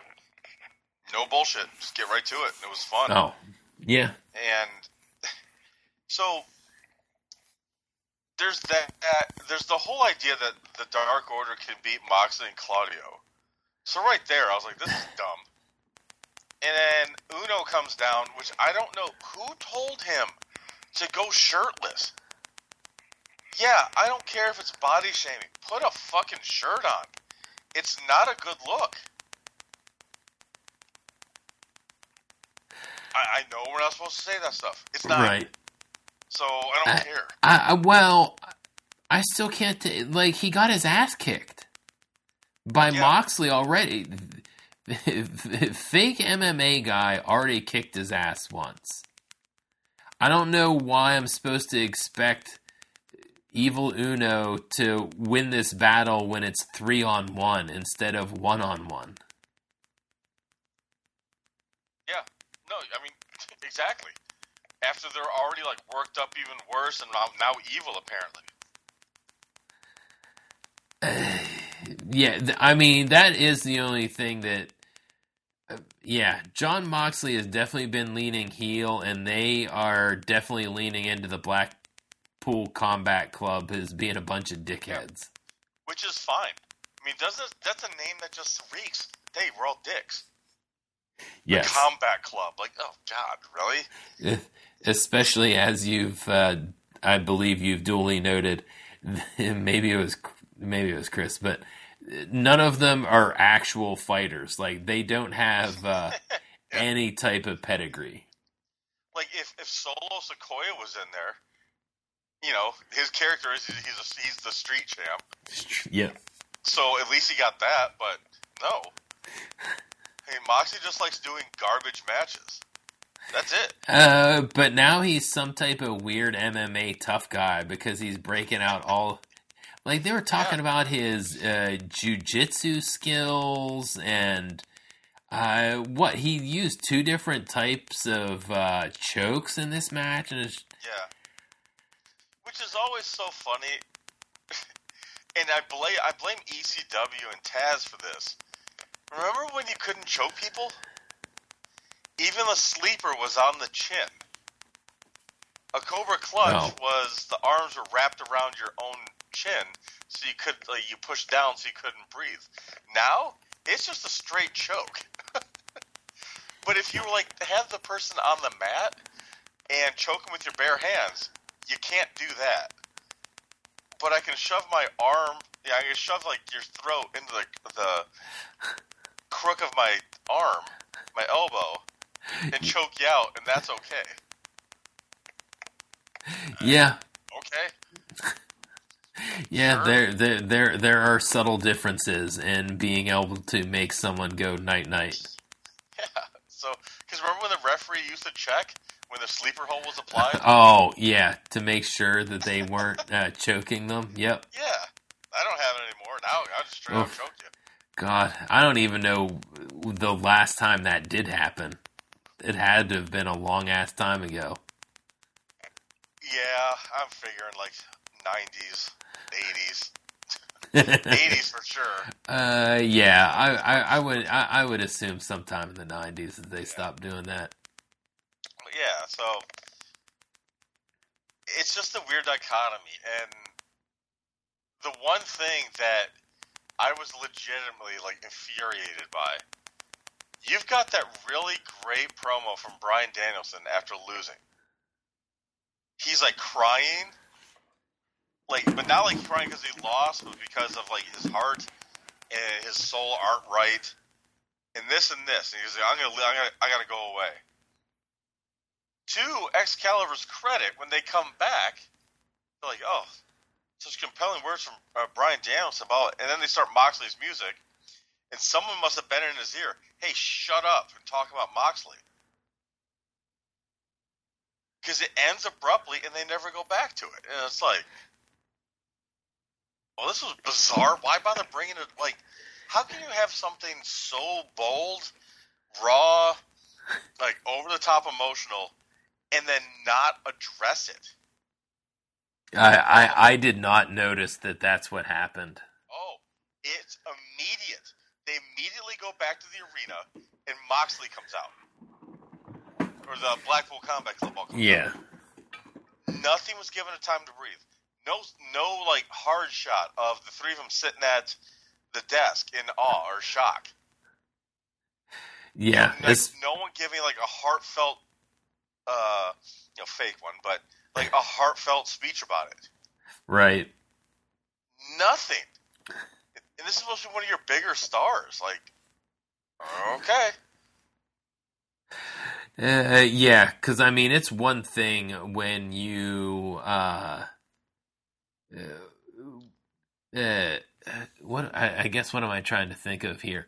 no bullshit. Just get right to it. It was fun. Oh, yeah. And so there's that, that. There's the whole idea that the Dark Order can beat Moxley and Claudio. So right there, I was like, this is dumb. And then Uno comes down, which I don't know who told him to go shirtless. Yeah, I don't care if it's body shaming. Put a fucking shirt on. It's not a good look. I, I know we're not supposed to say that stuff. It's not. Right. So I don't I- care. I, I well, I still can't t- like he got his ass kicked by Yeah. Moxley already. Fake MMA guy already kicked his ass once. I don't know why I'm supposed to expect Evil Uno to win this battle when it's three on one instead of one on one. Yeah, no, I mean exactly. After they're already like worked up even worse, and now, evil apparently. yeah, I mean that is the only thing that. uh, yeah, Jon Moxley has definitely been leaning heel, and they are definitely leaning into the Blackpool Combat Club as being a bunch of dickheads. which is fine. I mean, doesn't that's a name that just reeks? Hey, we're all dicks. Yes, Combat Club, like, oh god, really? especially as you've, uh, I believe you've duly noted. Maybe it was maybe it was Chris, but none of them are actual fighters. Like they don't have uh, any type of pedigree. Like if if Solo Sikoa was in there, you know, his character is he's a, he's the street champ, Yeah. so at least he got that. But no, hey, Moxley just likes doing garbage matches. That's it. Uh, but now he's some type of weird MMA tough guy because he's breaking out all. Like they were talking Yeah. about his uh, jujitsu skills and uh, what he used two different types of uh, chokes in this match, and it's, Yeah. Which is always so funny. and I blame I blame ECW and Taz for this. Remember when you couldn't choke people? Even the sleeper was on the chin. A Cobra clutch No. was the arms were wrapped around your own chin, so you could like, you push down so you couldn't breathe. Now it's just a straight choke. but if you were like have the person on the mat and choke them with your bare hands, you can't do that. But I can shove my arm, yeah, I can shove like your throat into the the crook of my arm, my elbow, and choke you out, and that's okay. yeah, Okay. yeah. There, there, there, there are subtle differences in being able to make someone go night night. Yeah. So, because remember when the referee used to check when the sleeper hold was applied? Oh yeah, to make sure that they weren't uh, choking them. Yep. yeah. I don't have it anymore. Now I just straight up Oof. choke you. God, I don't even know the last time that did happen. It had to have been a long ass time ago. Yeah, I'm figuring like 90s, 80s, 80s for sure. uh, yeah, I, I, I would, I, I would assume sometime in the '90s that they stopped doing that. Yeah, so it's just a weird dichotomy, and the one thing that I was legitimately like infuriated by You've got that really great promo from Bryan Danielson after losing. He's like crying, like, but not like crying because he lost, but because of like his heart and his soul aren't right, and this and this. And he's like, I'm gonna, I'm gonna, I gotta go away. To Excalibur's credit, when they come back, they're like, oh, such compelling words from uh, Bryan Danielson about, and then they start Moxley's music, and someone must have been in his ear. Hey, shut up and talk about Moxley. Because it ends abruptly and they never go back to it. And it's like, well, this was bizarre. Why bother bringing it? Like, how can you have something so bold, raw, like over the top emotional, and then not address it? I, I I did not notice that that's what happened. Oh, it's immediate. They immediately go back to the arena, and Moxley comes out, or the Blackpool Combat Club. Comes Yeah. Out. Nothing was given a time to breathe. No, no, like hard shot of the three of them sitting at the desk in awe or shock. Yeah. Like, no one giving like a heartfelt, uh, you know, fake one, but like a heartfelt speech about it. right. Nothing. And this is supposed to be one of your bigger stars. Like, okay. Uh, yeah, because I mean, it's one thing when you uh, uh, uh, what I, I guess what am I trying to think of here?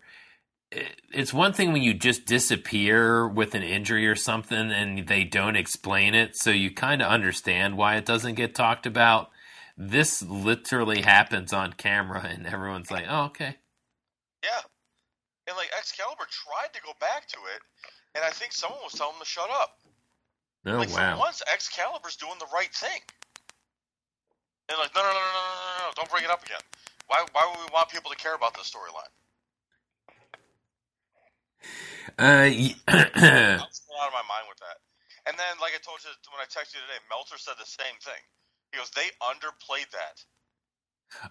It- It's one thing when you just disappear with an injury or something and they don't explain it, so you kind of understand why it doesn't get talked about. This literally happens on camera, and everyone's like, "Oh, okay." Yeah. And like Excalibur tried to go back to it, and I think someone was telling him to shut up. Oh like for wow. once, Excalibur's doing the right thing. And like, no, no, no, no, no, no, no, don't bring it up again. Why, why would we want people to care about this storyline? Uh, y- I'm still out of my mind with that. And then, like I told you when I texted you today, Meltzer said the same thing. He goes, they underplayed that.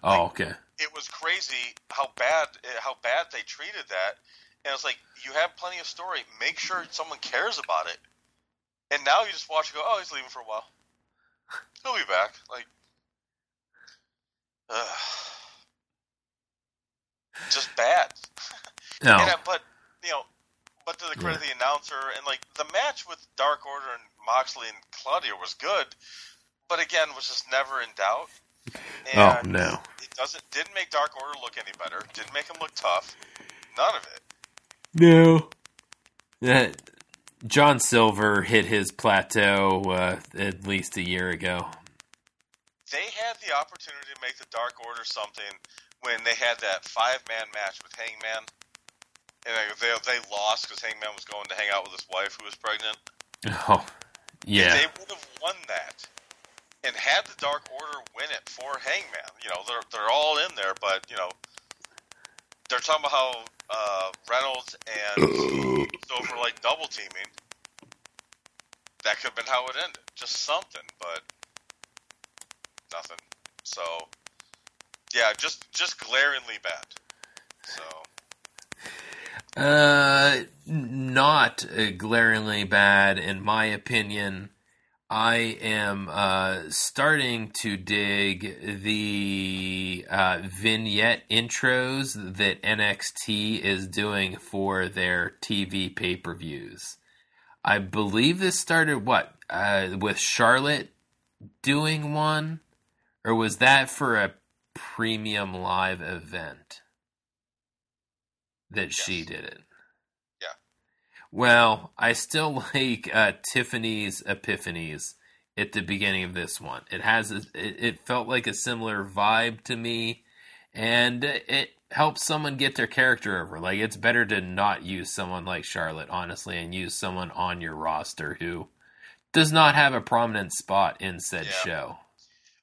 oh, okay. It was crazy how bad how bad they treated that. And it's like you have plenty of story. Make sure someone cares about it. And now you just watch and go, oh, he's leaving for a while. He'll be back. Like, ugh. just bad. No. And, uh, but you know, but to the credit of the announcer and like the match with Dark Order and Moxley and Claudia was good, but again was just never in doubt. Oh no. It doesn't didn't make Dark Order look any better. Didn't make him look tough. None of it. No. That John Silver hit his plateau uh, at least a year ago. They had the opportunity to make the Dark Order something when they had that five man match with Hangman. And they they lost because Hangman was going to hang out with his wife who was pregnant. Oh, yeah. They would have won that and had the Dark Order win it for Hangman. You know, they're they're all in there, but you know, they're talking about how uh, Reynolds and Silver like double teaming. That could have been how it ended. Just something, but nothing. So, yeah, just just glaringly bad. So, Uh, not glaringly bad, in my opinion. I am uh, starting to dig the uh, vignette intros that NXT is doing for their TV pay per views. I believe this started what uh, with Charlotte doing one, or was that for a premium live event that she did it? Yeah. Well, I still like uh, Tiffany's Epiphanies at the beginning of this one. It has a, it, it felt like a similar vibe to me, and it helps someone get their character over. Like it's better to not use someone like Charlotte, honestly, and use someone on your roster who does not have a prominent spot in said Yeah. show.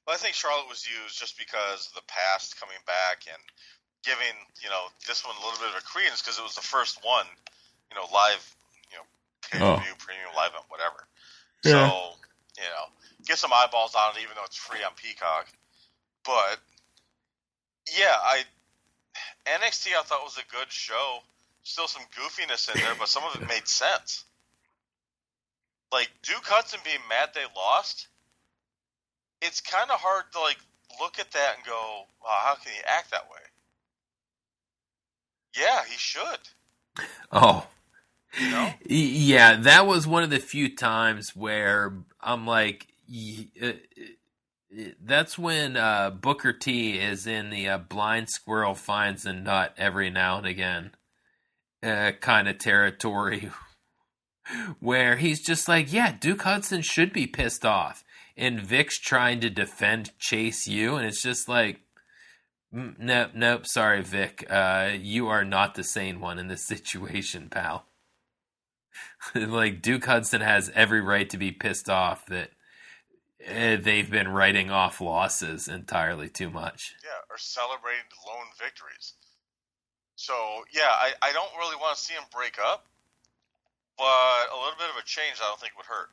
But I think Charlotte was used just because of the past coming back and giving you know this one a little bit of a credence because it was the first one, you know, live, you know, oh. pay per view, premium live event, whatever. Yeah. So you know, get some eyeballs on it, even though it's free on Peacock. But yeah, I NXT I thought was a good show. still some goofiness in there, but some of it made sense. Like Duke Hudson being mad they lost, it's kind of hard to like look at that and go, "Wow, how can he act that way?" Yeah, he should. Oh, You know? Yeah, that was one of the few times where I'm like, uh, uh, that's when uh, Booker T is in the uh, blind squirrel finds a nut every now and again uh, kind of territory, where he's just like, yeah, Duke Hudson should be pissed off, and Vic's trying to defend Chase U, and it's just like. "Mm, Nope, nope. Sorry, Vic. Uh, you are not the sane one in this situation, pal. like Duke Hudson has every right to be pissed off that uh, they've been writing off losses entirely too much. Yeah, or celebrating lone victories. So yeah, I, I don't really want to see him break up, but a little bit of a change I don't think would hurt.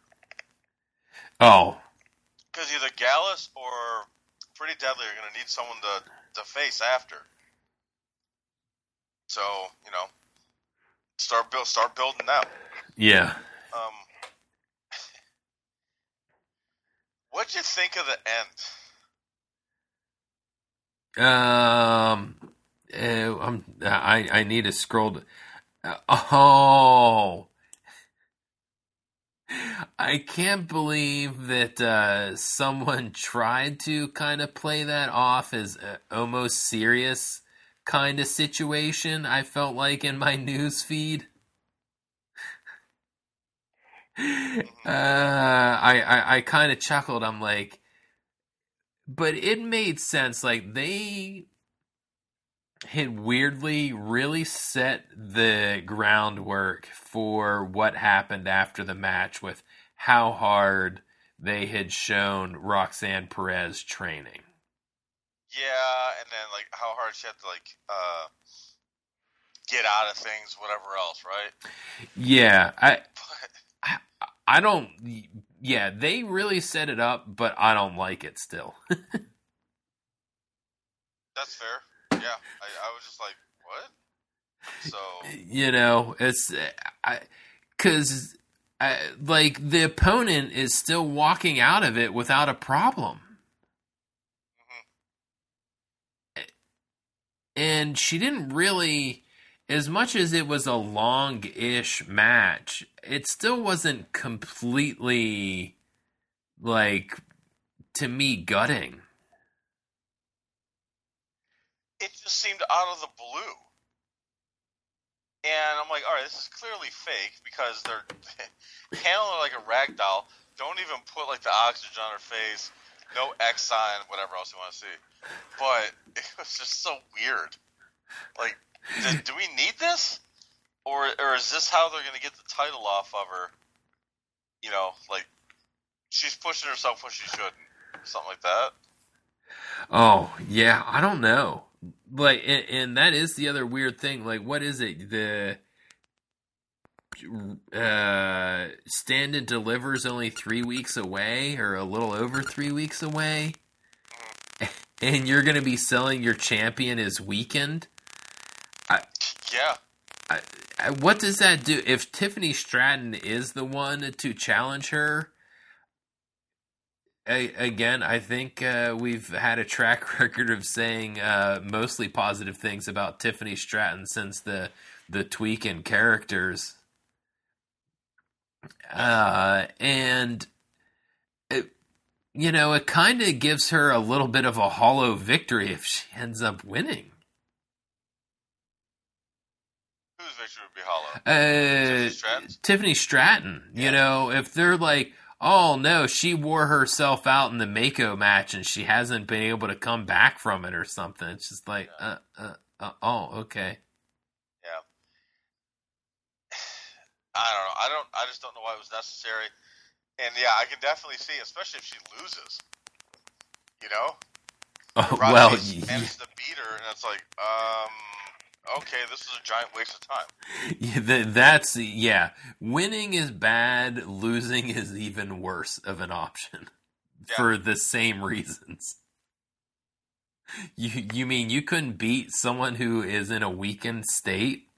Oh, Because either Gallus or Pretty Deadly are going to need someone to, to face after. So you know, start build start building now. yeah. Um, what'd you think of the end? Um, uh, I'm I I need to scroll. To, uh, oh, I can't believe that uh, someone tried to kind of play that off as a almost serious kind of situation. I felt like in my news feed. Uh, I I, I kind of chuckled. I'm like, but it made sense. Like they had weirdly really set the groundwork for what happened after the match with how hard they had shown Roxanne Perez training. Yeah, and then like how hard she had to like uh, get out of things, whatever else, right? Yeah, I I don't. Yeah, they really set it up, but I don't like it still. that's fair. Yeah, I, I was just like, what? So you know, it's I because I, like the opponent is still walking out of it without a problem. Mm-hmm. and she didn't really as much as it was a long-ish match it still wasn't completely like to me gutting it just seemed out of the blue. And I'm like, all right, this is clearly fake because they're handling like a rag doll. Don't even put like the oxygen on her face. No X sign, whatever else you want to see. But it was just so weird. Like, do, do we need this, or or is this how they're gonna get the title off of her? You know, like she's pushing herself when she shouldn't, something like that. oh yeah i don't know like and, and that is the other weird thing like what is it? The uh stand and delivers only three weeks away or a little over three weeks away? And you're gonna be selling your champion as weakened? Yeah, I, I- what does that do? If Tiffany Stratton is the one to challenge her? Again, I think uh, we've had a track record of saying uh, mostly positive things about Tiffany Stratton since the the tweak in characters, uh, and it, you know it kind of gives her a little bit of a hollow victory if she ends up winning. whose victory would be hollow? Uh? Tiffany Stratton. You Yeah. know, if they're like, oh no, she wore herself out in the Meiko match and she hasn't been able to come back from it or something. It's just like, uh, uh, uh oh, okay. Yeah. I don't know. I don't. I just don't know why it was necessary. And yeah, I can definitely see, especially if she loses. You know, Oh, well, manages to beat her, and it's like, um, okay, this is a giant waste of time. yeah, th- that's yeah. Winning is bad. Losing is even worse of an option Yeah. for the same reasons. You you mean you couldn't beat someone who is in a weakened state?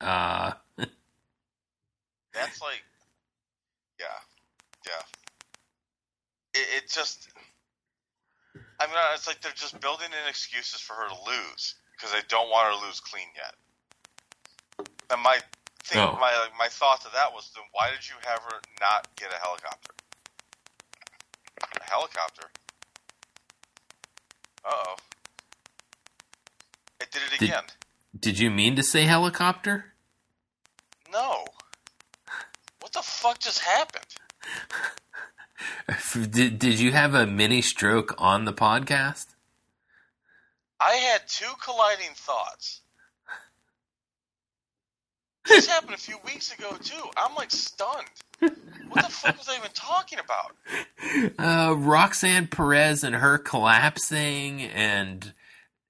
Uh, That's like, yeah, yeah. It, it just, I mean, it's like they're just building in excuses for her to lose because I don't want her to lose clean yet. And my thing, my my thought to that was, then why did you have her not get a helicopter? A helicopter. Uh oh. It did it Did- again. did you mean to say helicopter? No. What the fuck just happened? Did, did you have a mini stroke on the podcast? I had two colliding thoughts. This happened a few weeks ago too. I'm like stunned. What the fuck was I even talking about? Uh, Roxanne Perez and her collapsing, and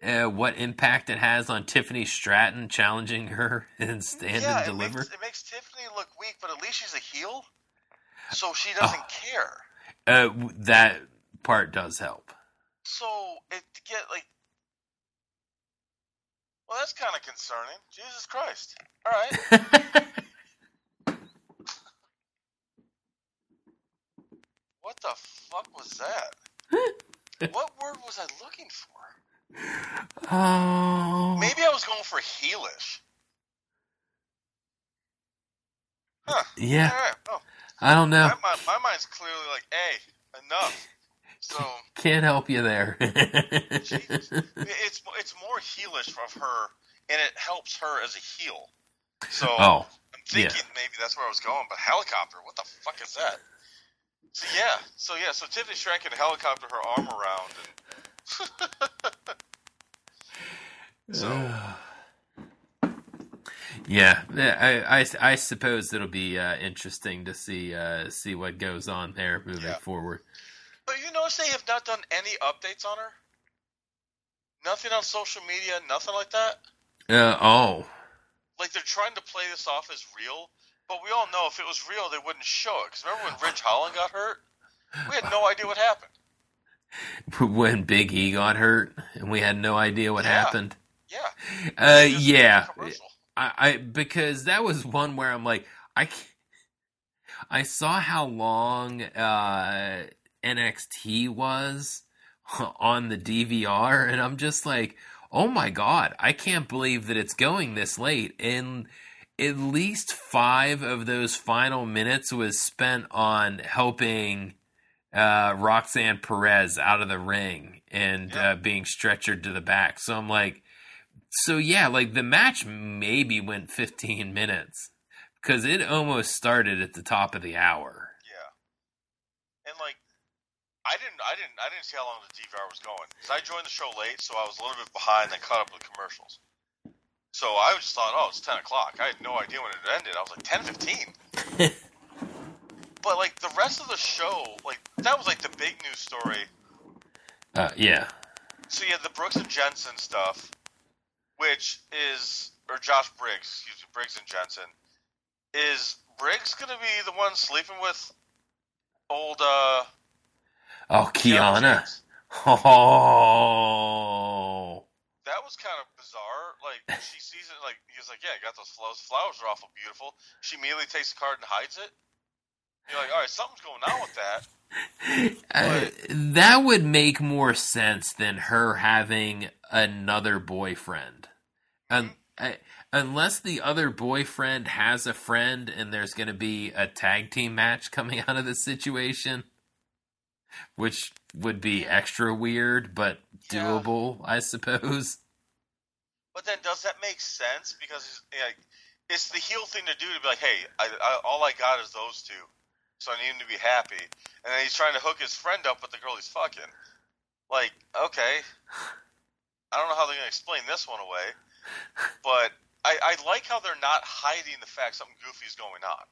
uh, what impact it has on Tiffany Stratton challenging her in Stand yeah, and it Deliver. makes, it makes Tiffany look weak, but at least she's a heel, so she doesn't Oh. care. Uh, that part does help. So it to get like, well, that's kind of concerning. Jesus Christ! All right, what the fuck was that? what word was I looking for? oh, Maybe I was going for heelish. Huh. yeah. Right. Oh, I don't know. my, mind, my mind's clearly like, hey, enough. So Can't help you there. Jesus. it's it's more heelish of her, and it helps her as a heel. So oh, I'm thinking maybe that's where I was going. But helicopter, what the fuck is that? So yeah, so yeah, so Tiffany Stratton can helicopter her arm around. And, so yeah. I, I, I suppose it'll be uh, interesting to see uh, see what goes on there moving Yeah. forward. But you notice they have not done any updates on her? Nothing on social media, nothing like that? Uh, oh, Like they're trying to play this off as real, but we all know if it was real, they wouldn't show it. Because remember when Ridge Holland got hurt? We had no idea what happened. when Big E got hurt and we had no idea what Yeah. happened. Yeah. Uh, It was just yeah. I, I because that was one where I'm like, I I saw how long uh, NXT was on the DVR, and I'm just like, oh my god, I can't believe that it's going this late. And at least five of those final minutes was spent on helping uh, Roxanne Perez out of the ring and Yeah. uh, being stretchered to the back. So I'm like, so yeah, like the match maybe went 15 minutes because it almost started at the top of the hour. Yeah. I didn't, I didn't, I didn't see how long the DVR was going because I joined the show late, so I was a little bit behind and caught up with commercials. So I just thought, oh, it's ten o'clock. I had no idea when it ended. I was like ten fifteen. but like the rest of the show, like that was like the big news story. Uh, yeah. So you had the Brooks and Jensen stuff, which is or Josh Briggs, excuse me, Briggs and Jensen. Is Briggs gonna be the one sleeping with old uh Oh, Kiana. Oh. That was kind of bizarre. Like she sees it, like he's like, "Yeah, I got those flowers. Flowers are awful beautiful." She immediately takes the card and hides it. You're like, "All right, something's going on with that." Uh, that would make more sense than her having another boyfriend. Un- I- unless the other boyfriend has a friend and there's going to be a tag team match coming out of the situation, which would be extra weird but Yeah. doable, I suppose. But then, does that make sense? Because it's, like, it's the heel thing to do to be like, "Hey, I, I, all I got is those two, so I need him to be happy." And then he's trying to hook his friend up with the girl he's fucking. Like, okay, I don't know how they're gonna explain this one away, but I, I like how they're not hiding the fact something goofy is going on.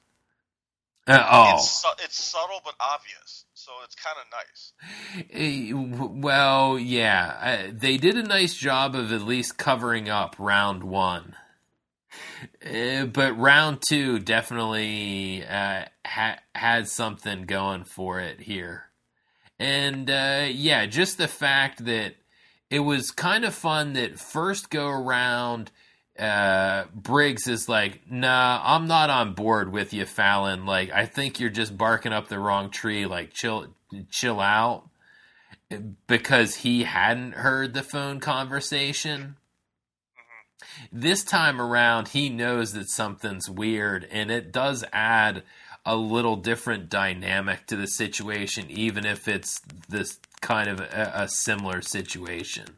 Uh, oh. It's, su- it's subtle but obvious, so it's kind of nice. Eh, Well, yeah, they did a nice job of at least covering up round one. Uh, but round two definitely uh, ha- had something going for it here. And uh, yeah, just the fact that it was kind of fun that first go around, uh, Briggs is like, "Nah, I'm not on board with you, Fallon. Like, I think you're just barking up the wrong tree. Like, chill, chill out." Because he hadn't heard the phone conversation. This time around, he knows that something's weird, and it does add a little different dynamic to the situation, even if it's this kind of a, a similar situation.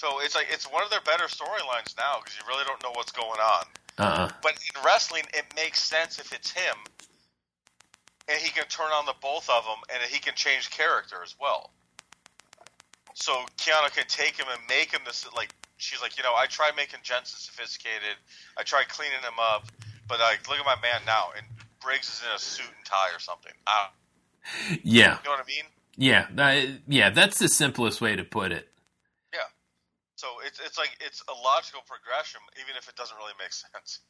So it's like it's one of their better storylines now because you really don't know what's going on. Uh-uh. But in wrestling, it makes sense if it's him, and he can turn on the both of them, and he can change character as well. So Kiana can take him and make him this like she's like, you know, I tried making Jensen sophisticated, I tried cleaning him up, but like, look at my man now, and Briggs is in a suit and tie or something. Yeah, you know what I mean? yeah, yeah. That's the simplest way to put it. So it's it's like it's a logical progression, even if it doesn't really make sense.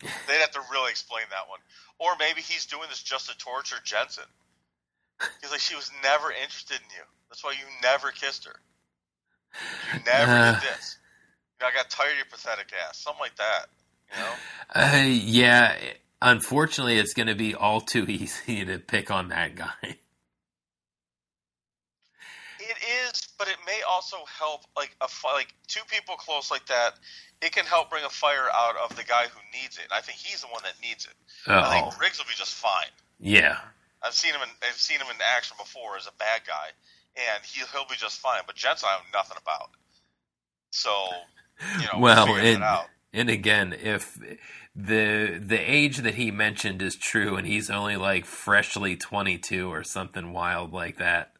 They'd have to really explain that one, or maybe he's doing this just to torture Jensen. He's like, she was never interested in you. That's why you never kissed her. You never Uh. did this. You know, I got tired of your pathetic ass. Something like that. You know? Uh, yeah, unfortunately, it's going to be all too easy to pick on that guy. Is, but it may also help, like a like two people close like that. It can help bring a fire out of the guy who needs it. I think he's the one that needs it. I Oh, think Briggs will be just fine. yeah, I've seen him in I've seen him in action before as a bad guy, and he he'll be just fine. But Jensen, I know nothing about. So, you know, Well, and- out. and again, if the the age that he mentioned is true, and he's only like freshly twenty two or something wild like that.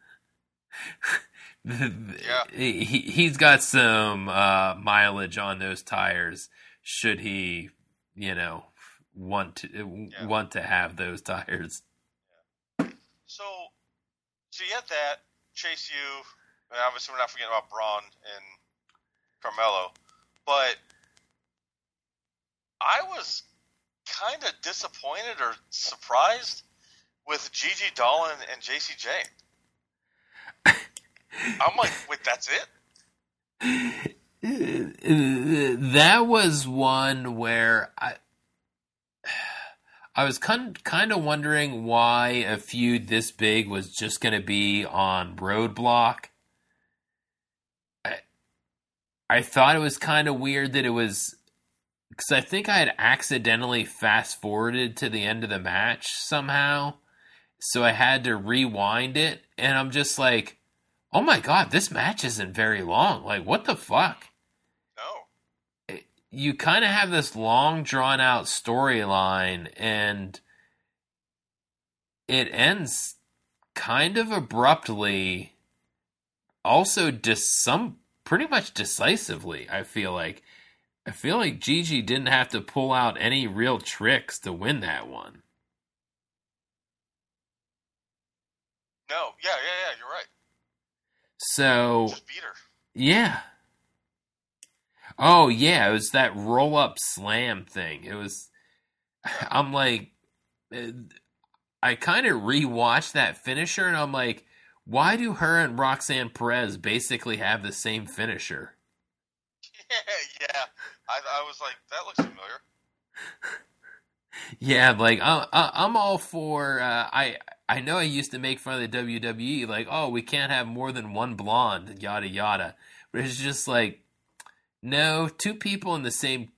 Yeah. he he's got some uh, mileage on those tires. Should he, you know, want to Yeah. want to have those tires? So, so you had that Chase U and obviously we're not forgetting about Bron and Carmelo, but I was kind of disappointed or surprised with Gigi Dolan and Jacy Jayne. I'm like, wait, that's it? Uh, that was one where I I was kind kind of wondering why a feud this big was just going to be on Roadblock. I I thought it was kind of weird that it was because I think I had accidentally fast forwarded to the end of the match somehow, so I had to rewind it, and I'm just like, oh my god, this match isn't very long. Like, what the fuck? No. you kind of have this long drawn out storyline and it ends kind of abruptly also just some pretty much decisively i feel like i feel like gigi didn't have to pull out any real tricks to win that one No. Yeah, yeah, yeah, you're right. So Just beat her. Yeah. Oh yeah, it was that roll up slam thing. It was. I'm like, uh, I kind of rewatched that finisher, and I'm like, why do her and Roxanne Perez basically have the same finisher? Yeah, yeah. I, I was like, that looks familiar. Yeah, like I, I, I'm all for. Uh, I I know I used to make fun of the WWE, like, oh, we can't have more than one blonde, yada yada. But it's just like, no, two people in the same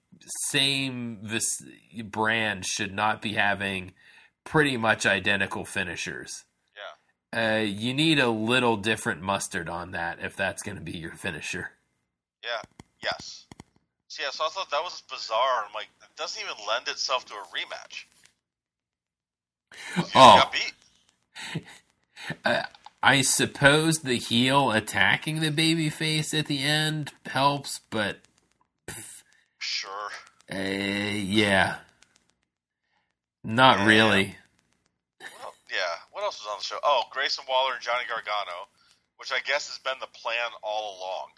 same this brand should not be having pretty much identical finishers. Yeah. Uh, you need a little different mustard on that if that's going to be your finisher. Yeah. Yes. So, yeah, so I thought that was bizarre. I'm like, it doesn't even lend itself to a rematch. You Oh. got beat. I suppose the heel attacking the baby face at the end helps, but Sure. uh, yeah, not Yeah. really. Well, yeah. What else was on the show? Oh, Grayson Waller and Johnny Gargano, which I guess has been the plan all along.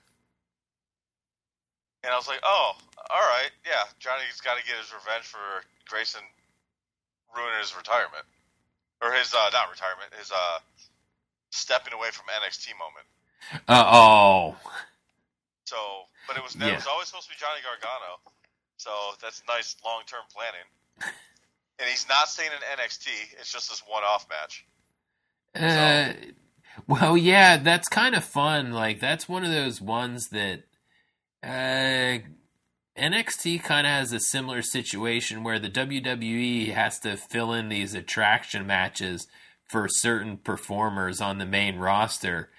And I was like, oh, all right, yeah, Johnny's got to get his revenge for Grayson ruining his retirement, or his uh, not retirement, his uh, stepping away from NXT moment. Uh, oh, So but it was it was always supposed to be Johnny Gargano. So that's nice long term planning. and he's not staying in NXT. It's just this one off match. Uh, well, yeah, that's kind of fun. Like that's one of those ones that uh, NXT kind of has a similar situation where the WWE has to fill in these attraction matches for certain performers on the main roster.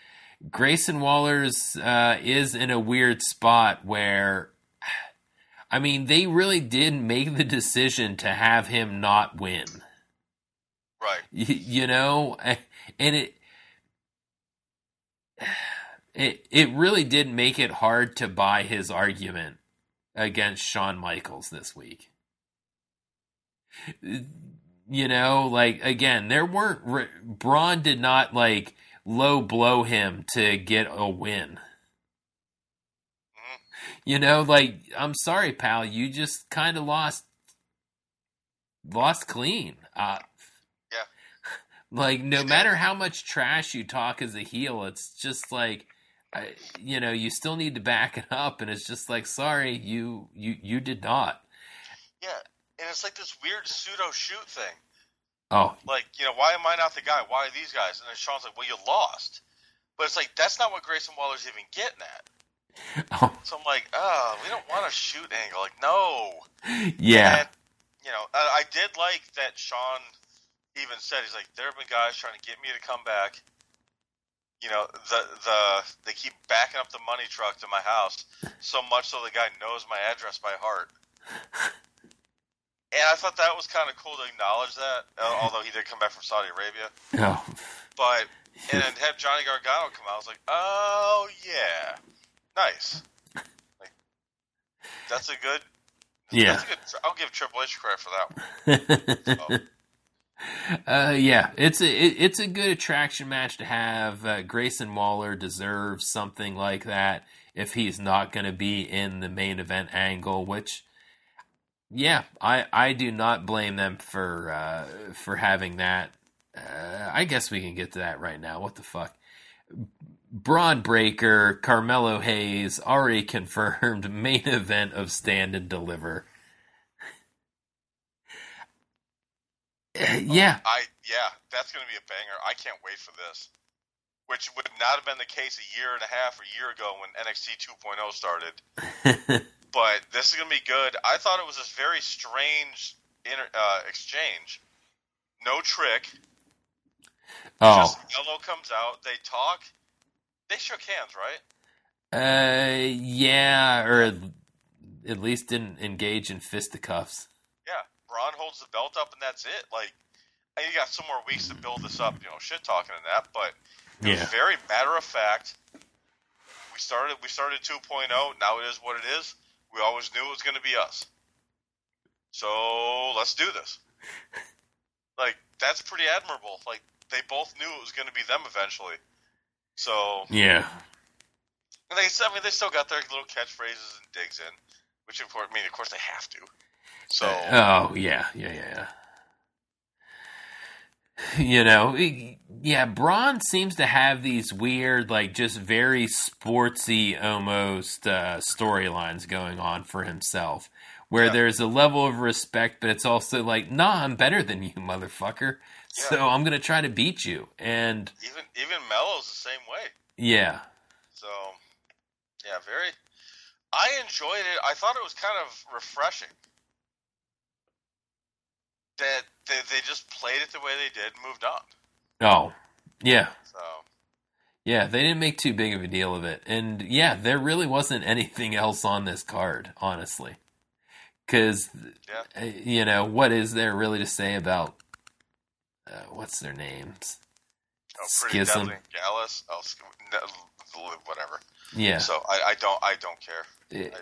Grayson Waller's uh, is in a weird spot where, I mean, they really did make the decision to have him not win. Right. Y- you know and it it it really did make it hard to buy his argument against Shawn Michaels this week. You know like again there weren't Bron did not like low blow him to get a win. You know like I'm sorry pal you just kind of lost lost clean. Uh Yeah. like no matter how much trash you talk as a heel it's just like I, you know you still need to back it up and it's just like sorry you you you did not Yeah. And it's like this weird pseudo shoot thing. oh Like, you know, why am I not the guy? Why are these guys? And then Shawn's like, well, you lost. But it's like, that's not what Grayson Waller's even getting at. oh So I'm like, oh, we don't want a shoot angle. Like, no. yeah And, you know, I, I did like that Sean even said, he's like, there have been guys trying to get me to come back. You know, the the they keep backing up the money truck to my house so much so the guy knows my address by heart. And I thought that was kind of cool to acknowledge that, uh, although he did come back from Saudi Arabia. oh But and then have Johnny Gargano come out. I was like, oh yeah, nice. Like, that's a good. yeah That's a good. I'll give Triple H credit for that one. uh, yeah, it's a it, it's a good attraction match to have. Uh, Grayson Waller deserves something like that if he's not going to be in the main event angle. Which, yeah, I I do not blame them for uh, for having that. Uh, I guess we can get to that right now. What the fuck? Bron Breakker, Carmelo Hayes already confirmed main event of Stand and Deliver. Uh, yeah, I yeah, that's going to be a banger. I can't wait for this. Which would not have been the case a year and a half or a year ago when NXT 2.0 started. But this is going to be good. I thought it was this very strange inter, uh, exchange. No trick. oh, Just Melo comes out. They talk. They shook hands, right? uh, yeah, or at least didn't engage in fisticuffs. Bron holds the belt up, and that's it. Like, and you got some more weeks to build this up, you know, shit talking and that. But Yeah, was very matter of fact. We started. We started 2.0. Now it is what it is. We always knew it was going to be us. So let's do this. Like that's pretty admirable. Like they both knew it was going to be them eventually. So yeah, and they, I mean, they still got their little catchphrases and digs in, which of course, I mean, of course, they have to. So oh yeah, yeah, yeah. You know, yeah. Bron seems to have these weird, like, just very sportsy, almost uh, storylines going on for himself, where Yeah. there's a level of respect, but it's also like, nah, I'm better than you, motherfucker. So I'm gonna try to beat you, and even even Melo's the same way. yeah, So, yeah, very. I enjoyed it. I thought it was kind of refreshing that they, they just played it the way they did and moved on. oh, yeah. So, Yeah, they didn't make too big of a deal of it. And yeah, there really wasn't anything else on this card, honestly. Because, Yeah. you know, what is there really to say about uh, what's their names? oh, pretty Schism. deadly. Gallus. Oh, whatever. Yeah. So I, I don't I don't care. It-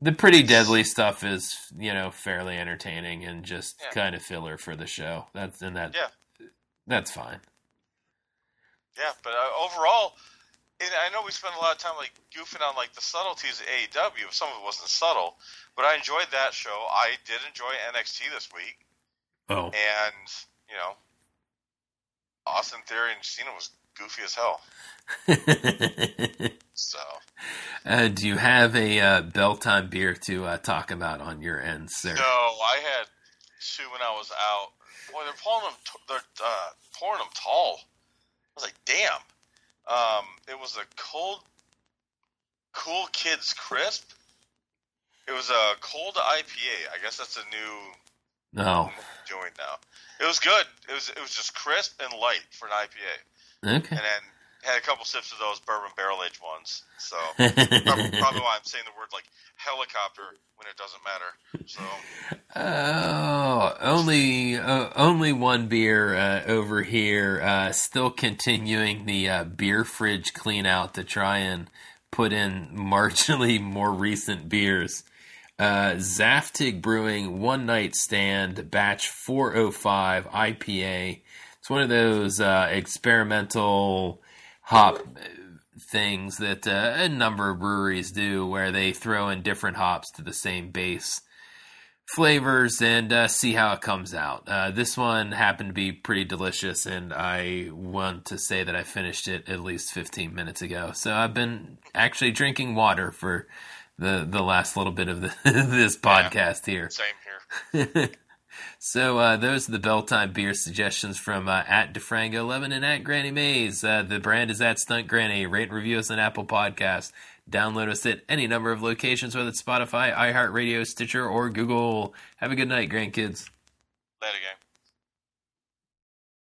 the pretty deadly stuff is, you know, fairly entertaining and just Yeah. kind of filler for the show. That's and that Yeah. that's fine. Yeah, but uh, overall, and I know we spent a lot of time like goofing on like the subtleties of AEW. Some of it wasn't subtle, but I enjoyed that show. I did enjoy NXT this week. Oh. and you know, Austin Theory and Cena was goofy as hell. so, uh, do you have a uh, Belltime beer to uh, talk about on your end, sir? no, I had two when I was out. Boy, they're pouring them. T- they're uh, pouring them tall. I was like, damn. Um, it was a cold, cool kids crisp. It was a cold IPA. I guess that's a new No. doing now. It was good. It was it was just crisp and light for an IPA, Okay. and then had a couple sips of those bourbon barrel aged ones. So probably, probably why I'm saying the word like helicopter when it doesn't matter. So Oh, only uh, only one beer uh, over here. Uh, still continuing the uh, beer fridge clean out to try and put in marginally more recent beers. Uh, Zaftig Brewing One Night Stand Batch 405 IPA. It's one of those uh, experimental hop things that uh, a number of breweries do where they throw in different hops to the same base flavors and uh, see how it comes out. Uh, this one happened to be pretty delicious, and I want to say that I finished it at least 15 minutes ago. So I've been actually drinking water for the the last little bit of the, this podcast here. same here. So uh, those are the Belltime beer suggestions from uh, at DeFrango11 and at Granny Mays. Uh, the brand is at Stunt Granny. Rate and review us on Apple Podcasts. Download us at any number of locations, whether it's Spotify, iHeartRadio, Stitcher, or Google. Have a good night, grandkids. Later, gang.